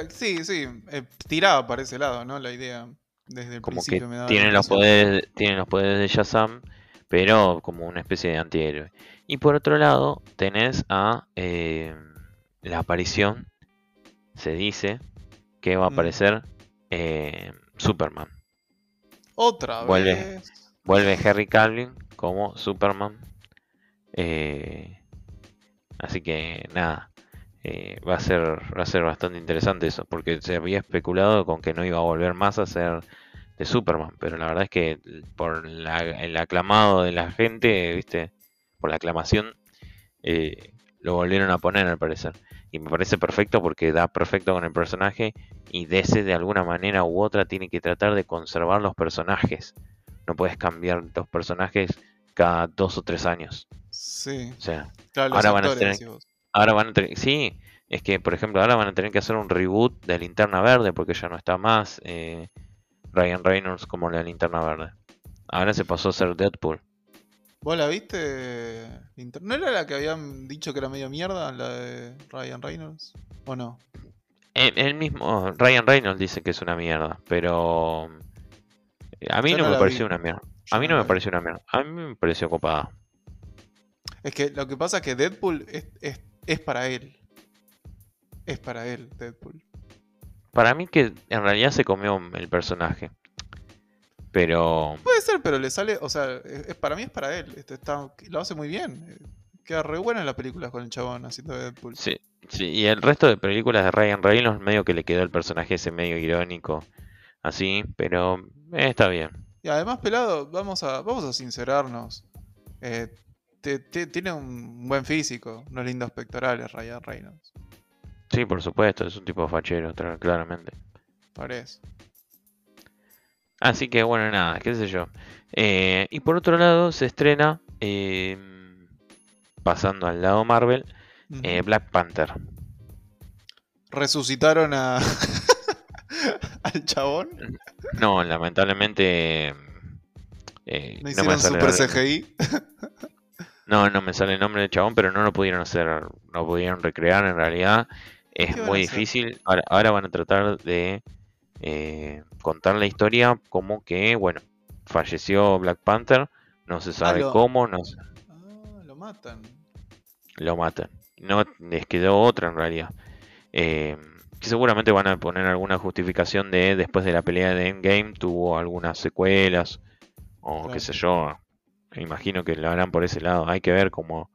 Speaker 2: Sí, sí, eh, tiraba para ese lado, ¿no? La idea desde el
Speaker 1: como que
Speaker 2: principio me daba
Speaker 1: tienen los poderes tienen los poderes de Shazam pero como una especie de antihéroe y por otro lado tenés a eh, la aparición se dice que va a
Speaker 2: Mm.
Speaker 1: aparecer eh, Superman
Speaker 2: Otra
Speaker 1: Vuelve.
Speaker 2: vez.
Speaker 1: vuelve Henry Cavill como Superman Eh, así que nada eh, va a ser va a ser bastante interesante eso porque se había especulado con que no iba a volver más a ser de Superman pero la verdad es que por la- el aclamado de la gente viste por la aclamación eh, lo volvieron a poner al parecer. Y me parece perfecto porque da perfecto con el personaje y DC de alguna manera u otra tiene que tratar de conservar los personajes. No puedes cambiar los personajes cada dos o tres años.
Speaker 2: Sí,
Speaker 1: o sea
Speaker 2: claro,
Speaker 1: Ahora van a
Speaker 2: actores,
Speaker 1: tener-
Speaker 2: decís vos.
Speaker 1: Ahora van a tener, sí, es que por ejemplo ahora van a tener que hacer un reboot de Linterna Verde porque ya no está más eh, Ryan Reynolds como la Linterna Verde. Ahora se pasó a ser Deadpool.
Speaker 2: ¿Vos la viste? ¿No era la que habían dicho que era medio mierda, la de Ryan Reynolds? ¿O no?
Speaker 1: Él mismo, Ryan Reynolds dice que es una mierda, pero eh, a mí no,
Speaker 2: no
Speaker 1: me pareció
Speaker 2: vi.
Speaker 1: una mierda.
Speaker 2: Yo
Speaker 1: A mí
Speaker 2: no
Speaker 1: me pareció una mierda. A mí me pareció copada.
Speaker 2: Es que lo que pasa es que Deadpool es, es, es para él. Es para él, Deadpool.
Speaker 1: Para mí que en realidad se comió el personaje. Pero
Speaker 2: Puede ser, pero le sale, o sea, es, para mí es para él. Este está, lo hace muy bien. Queda re buena en las películas con el chabón haciendo de Deadpool.
Speaker 1: Sí, sí, y el resto de películas de Ryan Reynolds medio que le quedó el personaje ese medio irónico, así, pero eh, está bien.
Speaker 2: Y además, pelado, vamos a, vamos a sincerarnos. Eh, te- te- tiene un buen físico, unos lindos pectorales, Ryan Reynolds.
Speaker 1: Sí, por supuesto, es un tipo fachero, tra- claramente.
Speaker 2: Parece.
Speaker 1: Así que bueno, nada, qué sé yo. Eh, y por otro lado, se estrena, eh, pasando al lado Marvel, eh, Black Panther.
Speaker 2: Resucitaron a. al chabón.
Speaker 1: No, lamentablemente... eh,
Speaker 2: No
Speaker 1: no me
Speaker 2: hicieron
Speaker 1: sale
Speaker 2: super CGI.
Speaker 1: No, no me sale el nombre del chabón, pero no lo pudieron hacer, no pudieron recrear en realidad. Es
Speaker 2: ¿Qué van
Speaker 1: muy difícil. Ahora, ahora van a tratar de eh, contar la historia como que, bueno, falleció Black Panther, no se sabe
Speaker 2: lo-
Speaker 1: cómo, no se-
Speaker 2: Ah, lo matan.
Speaker 1: lo matan. No les quedó otra en realidad. Eh, seguramente van a poner alguna justificación de después de la pelea de Endgame tuvo algunas secuelas o
Speaker 2: Claro.
Speaker 1: qué sé yo. Me imagino que lo harán por ese lado. Hay que ver cómo,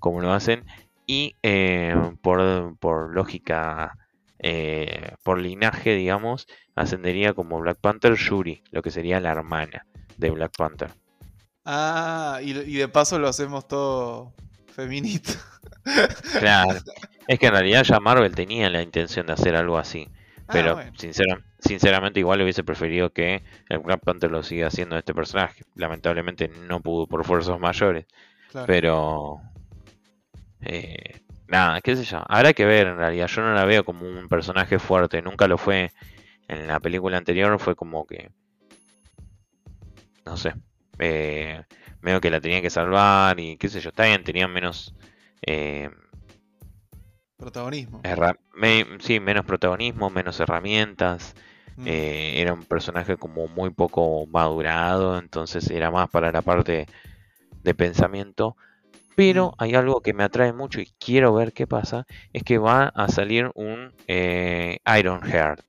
Speaker 1: cómo lo hacen. Y eh, por, por lógica, eh, por linaje, digamos, ascendería como Black Panther Shuri, lo que sería la hermana de Black Panther.
Speaker 2: Ah, y, y de paso lo hacemos todo feminista.
Speaker 1: Claro. Es que en realidad ya Marvel tenía la intención de hacer algo así.
Speaker 2: Ah,
Speaker 1: Pero
Speaker 2: bueno,
Speaker 1: sincera- sinceramente igual hubiese preferido que el Black Panther lo siga haciendo este personaje. Lamentablemente no pudo por fuerzas mayores.
Speaker 2: claro.
Speaker 1: Pero... eh, nada, qué sé yo. Habrá que ver en realidad. Yo no la veo como un personaje fuerte. Nunca lo fue. En la película anterior fue como que... No sé. Eh, medio que la tenían que salvar y qué sé yo. Está bien, tenían menos... eh,
Speaker 2: Protagonismo.
Speaker 1: me- sí, menos protagonismo, menos herramientas.
Speaker 2: Mm.
Speaker 1: Eh, era un personaje como muy poco madurado, entonces era más para la parte de pensamiento. Pero hay algo que me atrae mucho y quiero ver qué pasa, es que va a salir un eh, Ironheart.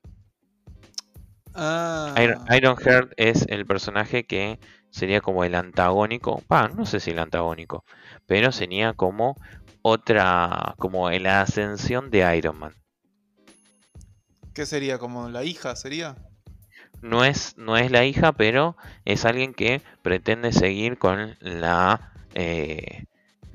Speaker 2: Ah,
Speaker 1: Iron, Ironheart es el personaje que sería como el antagónico, no sé si el antagónico, pero sería como otra, como la ascensión de Iron Man.
Speaker 2: ¿Qué sería? ¿Como la hija sería?
Speaker 1: No es, no es la hija, pero es alguien que pretende seguir con la, eh,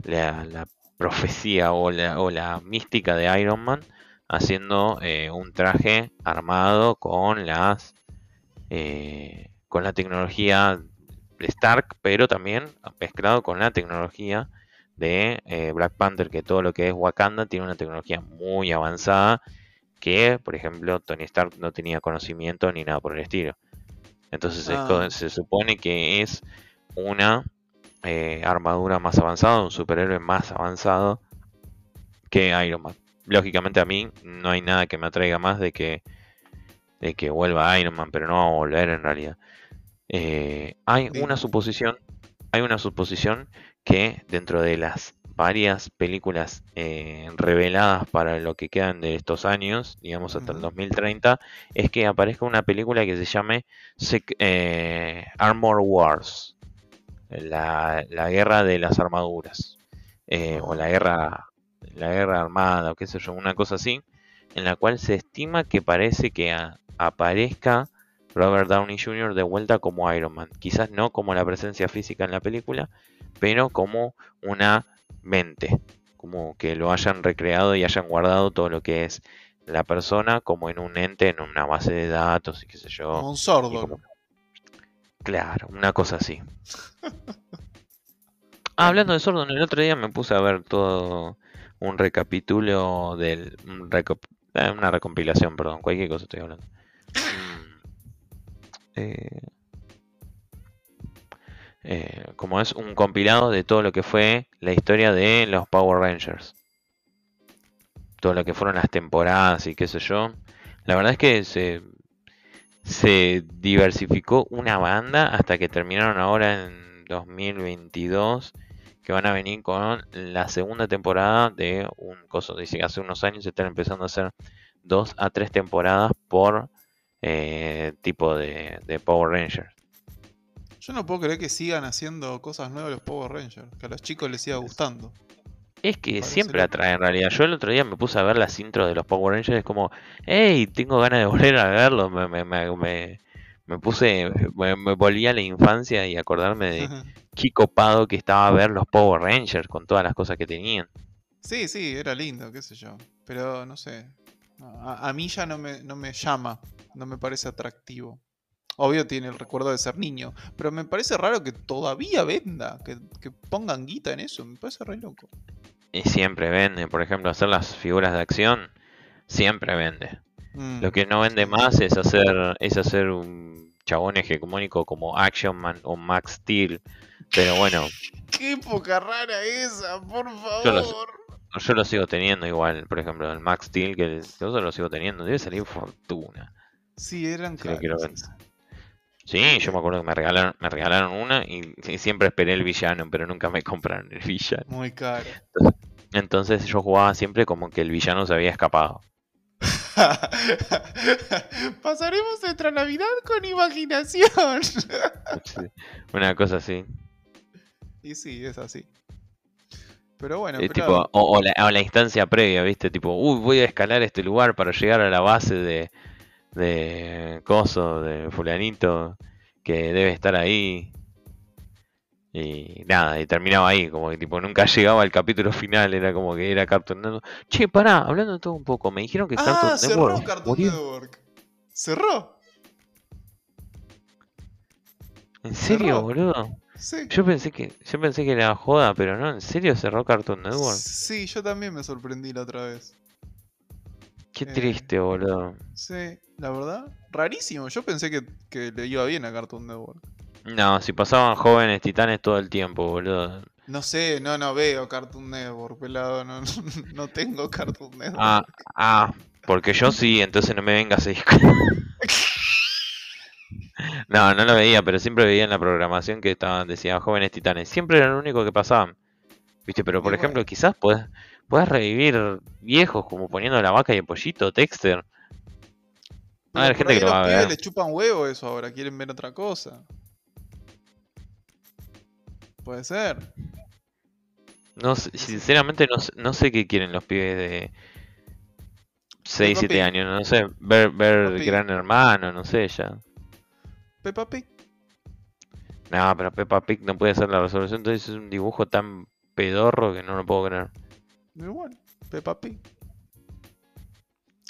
Speaker 1: la, la profecía o la, o la mística de Iron Man, haciendo eh, un traje armado con las eh, con la tecnología de Stark, pero también mezclado con la tecnología de eh, Black Panther, que todo lo que es Wakanda tiene una tecnología muy avanzada que, por ejemplo, Tony Stark no tenía conocimiento ni nada por el estilo. Entonces es
Speaker 2: Ah.
Speaker 1: se supone que es una eh, armadura más avanzada, un superhéroe más avanzado que Iron Man. Lógicamente a mí no hay nada que me atraiga más de que, de que vuelva Iron Man, pero no va a volver en realidad. Eh, hay una suposición, hay una suposición que dentro de las varias películas eh, reveladas para lo que quedan de estos años, digamos hasta el
Speaker 2: Ujú.
Speaker 1: 2030, es que aparezca una película que se llame Sec- eh, Armor Wars, la, la guerra de las armaduras, eh, o la guerra, la guerra armada, o qué sé yo, una cosa así, en la cual se estima que parece que a- aparezca Robert Downey Jr. de vuelta como Iron Man. Quizás no como la presencia física en la película, pero como una mente, como que lo hayan recreado y hayan guardado todo lo que es la persona como en un ente, en una base de datos y qué sé yo.
Speaker 2: Un sordo.
Speaker 1: como- Claro, una cosa así. Ah, hablando de Sordon, el otro día me puse a ver todo un recapitulo del... un recop- eh, una recompilación, perdón, cualquier cosa estoy hablando. Mm, eh, eh, como es un compilado de todo lo que fue la historia de los Power Rangers. Todo lo que fueron las temporadas y qué sé yo. La verdad es que se, se diversificó una banda hasta que terminaron ahora en 2022 que van a venir con la segunda temporada de un coso. Dice que hace unos años se están empezando a hacer dos a tres temporadas por eh, tipo de, de Power Rangers.
Speaker 2: Yo no puedo creer que sigan haciendo cosas nuevas los Power Rangers. Que a los chicos les siga gustando.
Speaker 1: Es que
Speaker 2: Parece
Speaker 1: siempre atrae en realidad. Yo el otro día me puse a ver las intros de los Power Rangers, es como, hey, tengo ganas de volver a verlos. Me, me, me, me, me puse, me, me volví a la infancia y acordarme de qué copado que estaba a ver los Power Rangers con todas las cosas que tenían.
Speaker 2: sí, sí, era lindo, qué sé yo. Pero no sé. A, a mí ya no me, no me llama. No me parece atractivo. Obvio tiene el recuerdo de ser niño. Pero me parece raro que todavía venda. Que, que pongan guita en eso. Me parece re loco.
Speaker 1: Y siempre vende, por ejemplo, hacer las figuras de acción, siempre vende.
Speaker 2: Mm,
Speaker 1: Lo que no vende más es hacer, es hacer un chabón hegemónico como Action Man o Max Steel. Pero bueno,
Speaker 2: Qué época rara esa, por
Speaker 1: Yo lo sé.
Speaker 2: favor.
Speaker 1: Yo lo sigo teniendo igual, por ejemplo, el Max Steel, que yo lo sigo teniendo, debe salir fortuna.
Speaker 2: Sí, eran
Speaker 1: Sí,
Speaker 2: caros.
Speaker 1: Sí, yo me acuerdo que me regalaron, me regalaron una y, y siempre esperé el villano, pero nunca me compraron el villano.
Speaker 2: Muy caro.
Speaker 1: Entonces yo jugaba siempre como que el villano se había escapado.
Speaker 2: Pasaremos nuestra Navidad con imaginación.
Speaker 1: Una cosa así.
Speaker 2: y sí, es así. Pero bueno,
Speaker 1: Eh,
Speaker 2: pero-
Speaker 1: tipo, o, o la, o la instancia previa, ¿viste? Tipo, uy, voy a escalar este lugar para llegar a la base de, de Coso, de Fulanito, que debe estar ahí. Y nada, y terminaba ahí, como que tipo nunca llegaba al capítulo final, era como que era Cartoon Network. Che, pará, hablando de todo un poco, me dijeron que
Speaker 2: Ah,
Speaker 1: Cartoon
Speaker 2: cerró
Speaker 1: Network
Speaker 2: Cartoon. Network. Cerró.
Speaker 1: ¿En serio,
Speaker 2: cerró.
Speaker 1: boludo?
Speaker 2: Sí.
Speaker 1: Yo pensé que yo pensé que era joda, pero no, ¿en serio cerró Cartoon Network?
Speaker 2: Sí, yo también me sorprendí la otra vez.
Speaker 1: Qué
Speaker 2: Eh.
Speaker 1: triste, boludo.
Speaker 2: Sí, la verdad, rarísimo. Yo pensé que, que le iba bien a Cartoon Network.
Speaker 1: No, si pasaban jóvenes titanes todo el tiempo, boludo.
Speaker 2: No sé, no, no veo Cartoon Network, pelado. No, no, no tengo Cartoon Network.
Speaker 1: Ah, ah, porque yo sí, entonces no me vengas a. No, no lo veía, pero siempre veía en la programación que estaban, decía Jóvenes Titanes. Siempre era lo único que pasaban. ¿Viste? Pero por
Speaker 2: Y
Speaker 1: ejemplo,
Speaker 2: bueno.
Speaker 1: quizás puedes, puedes revivir viejos como poniendo la vaca y el pollito, Texter. Haber
Speaker 2: por
Speaker 1: gente que lo va a
Speaker 2: pibes
Speaker 1: ver.
Speaker 2: les chupan huevo eso ahora, quieren ver otra cosa. Puede ser.
Speaker 1: No sé, sinceramente no, sé- no sé qué quieren los pibes de 6,
Speaker 2: Peppa
Speaker 1: 7
Speaker 2: Pig.
Speaker 1: años, no sé, ver, ver. Gran Hermano, no sé ya.
Speaker 2: Peppa Pig.
Speaker 1: No, pero Peppa Pig no puede ser la resolución, entonces es un dibujo tan pedorro que no lo puedo creer.
Speaker 2: Muy bueno. Peppa Pig.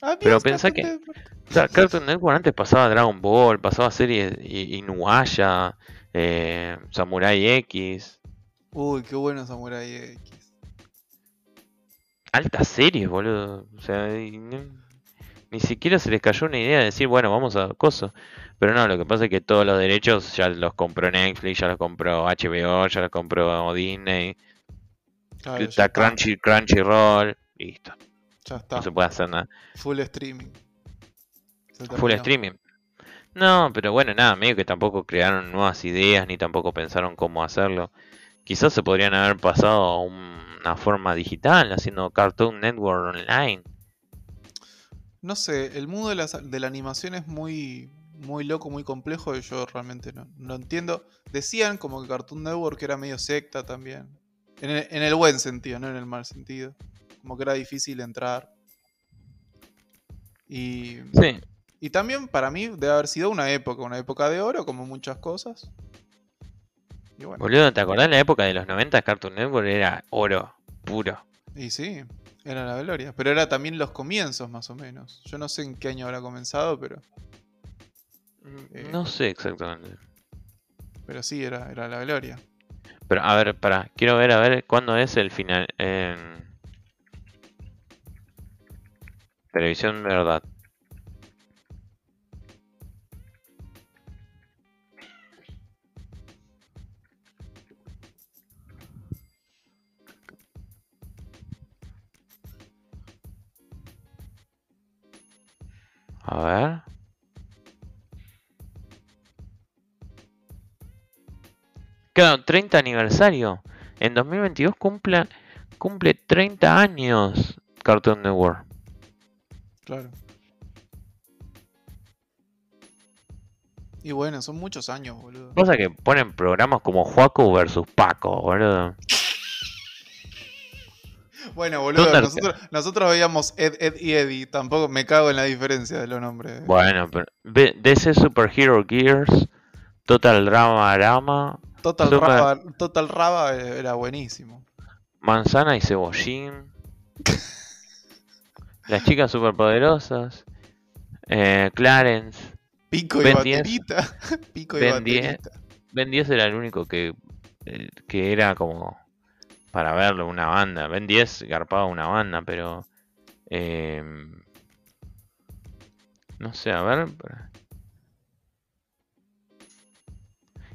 Speaker 2: Adiós,
Speaker 1: Pero pensá que-. O sea, Cartoon Network antes pasaba Dragon Ball, pasaba series Inuyasha, eh, Samurai X,
Speaker 2: Uy, qué bueno Samurai X.
Speaker 1: altas series, boludo. O sea, y no- ni siquiera se les cayó una idea de decir, bueno, vamos a coso. Pero no, lo que pasa es que todos los derechos ya los compró Netflix, ya los compró HBO, ya los compró Disney,
Speaker 2: Claro,
Speaker 1: está
Speaker 2: está,
Speaker 1: Crunchy, Crunchyroll, listo,
Speaker 2: Ya está.
Speaker 1: no se puede hacer nada.
Speaker 2: Full streaming.
Speaker 1: Full streaming. No, pero bueno, nada, medio que tampoco crearon nuevas ideas ni tampoco pensaron cómo hacerlo. Quizás se podrían haber pasado a un- una forma digital, haciendo Cartoon Network Online.
Speaker 2: No sé, el mundo de, las- de la animación es muy, muy loco, muy complejo y yo realmente no, no entiendo. Decían como que Cartoon Network era medio secta también. En el, en el buen sentido, no en el mal sentido. Como que era difícil entrar. Y,
Speaker 1: Sí,
Speaker 2: y también para mí debe haber sido una época, una época de oro, como muchas cosas. Y bueno,
Speaker 1: boludo, ¿te acordás la época de los 90? Cartoon Network era oro puro.
Speaker 2: y sí, era la gloria. Pero era también los comienzos más o menos. Yo no sé en qué año habrá comenzado, pero, Eh.
Speaker 1: No sé exactamente.
Speaker 2: pero sí, era, era la gloria.
Speaker 1: Pero a ver, para, quiero ver a ver cuándo es el final en televisión verdad. A ver. Claro, 30 aniversario. En 2022 cumple, cumple 30 años Cartoon Network.
Speaker 2: Claro. Y bueno, son muchos años, boludo.
Speaker 1: Cosa que ponen programas como Juaco versus Paco, boludo.
Speaker 2: Bueno, boludo, nosotros, nosotros veíamos Ed, Ed y Eddie. Tampoco me cago en la diferencia de los nombres.
Speaker 1: Bueno, pero DC Superhero Gears, Total Drama Rama,
Speaker 2: Total, Raba, Total Raba era buenísimo.
Speaker 1: Manzana y Cebollín, Las chicas superpoderosas, eh, Clarence.
Speaker 2: Pico y
Speaker 1: Ben 10.
Speaker 2: baterita. Pico y
Speaker 1: Ben 10.
Speaker 2: baterita.
Speaker 1: Ben 10 era el único que, eh, que era como para verlo, una banda. Ben 10 garpaba una banda, pero... eh, no sé, a ver...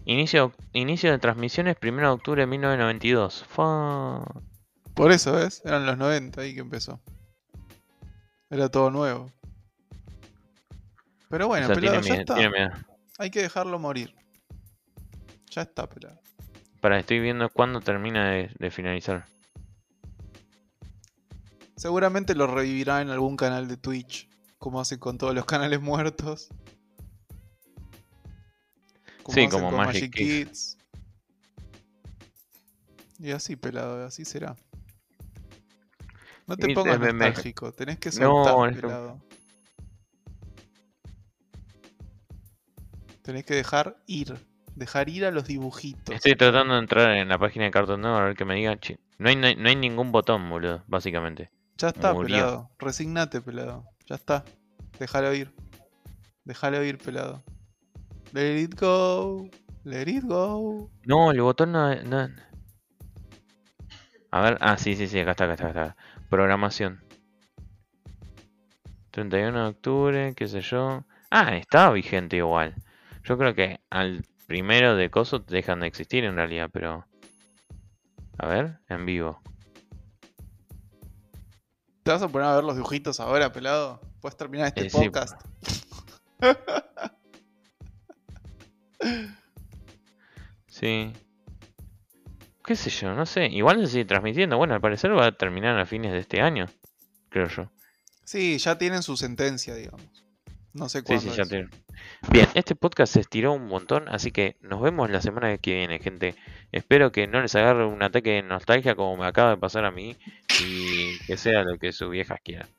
Speaker 1: Inicio, inicio de transmisiones 1 de octubre de 1992. Fa.
Speaker 2: Por eso, ¿ves? Eran los 90 ahí que empezó. Era todo nuevo. Pero bueno,
Speaker 1: O sea,
Speaker 2: pelado, ya
Speaker 1: miedo-
Speaker 2: está. Hay que dejarlo morir. Ya está, pelado.
Speaker 1: Para, estoy viendo cuándo termina de, de finalizar.
Speaker 2: Seguramente lo revivirá en algún canal de Twitch, como hacen con todos los canales muertos.
Speaker 1: Sí, como Magic
Speaker 2: Kids. Y así, pelado, así será. No te pongas nostálgico, tenés que
Speaker 1: No,
Speaker 2: soltar,
Speaker 1: que-
Speaker 2: pelado. Tenés que dejar ir. Dejar ir a los dibujitos.
Speaker 1: Estoy tratando de entrar en la página de Cartoon Network a ver que me diga. chi- No hay, no hay, no hay ningún botón, boludo, básicamente.
Speaker 2: Ya está, pelado. Resignate, pelado. Ya está. Déjalo ir. Déjalo ir, pelado. Let it go. Let it go.
Speaker 1: No, el botón no, no- A ver, ah, sí, sí, sí, acá está, acá está, acá está. Programación. 31 de octubre, qué sé yo. Ah, estaba vigente igual. Yo creo que al primero de coso dejan de existir en realidad, pero... A ver, en vivo.
Speaker 2: ¿Te vas a poner a ver los dibujitos ahora, pelado? Puedes terminar este
Speaker 1: Eh,
Speaker 2: podcast.
Speaker 1: Sí. ¿Qué sé yo? No sé. Igual se sigue transmitiendo. Bueno, al parecer va a terminar a fines de este año. Creo yo.
Speaker 2: Sí, ya tienen su sentencia, digamos. No sé
Speaker 1: Sí,
Speaker 2: cuándo.
Speaker 1: sí, ya
Speaker 2: es.
Speaker 1: tiene. Bien, este podcast se estiró un montón, así que nos vemos la semana que viene, gente. Espero que no les agarre un ataque de nostalgia como me acaba de pasar a mí y que sea lo que sus viejas quieran.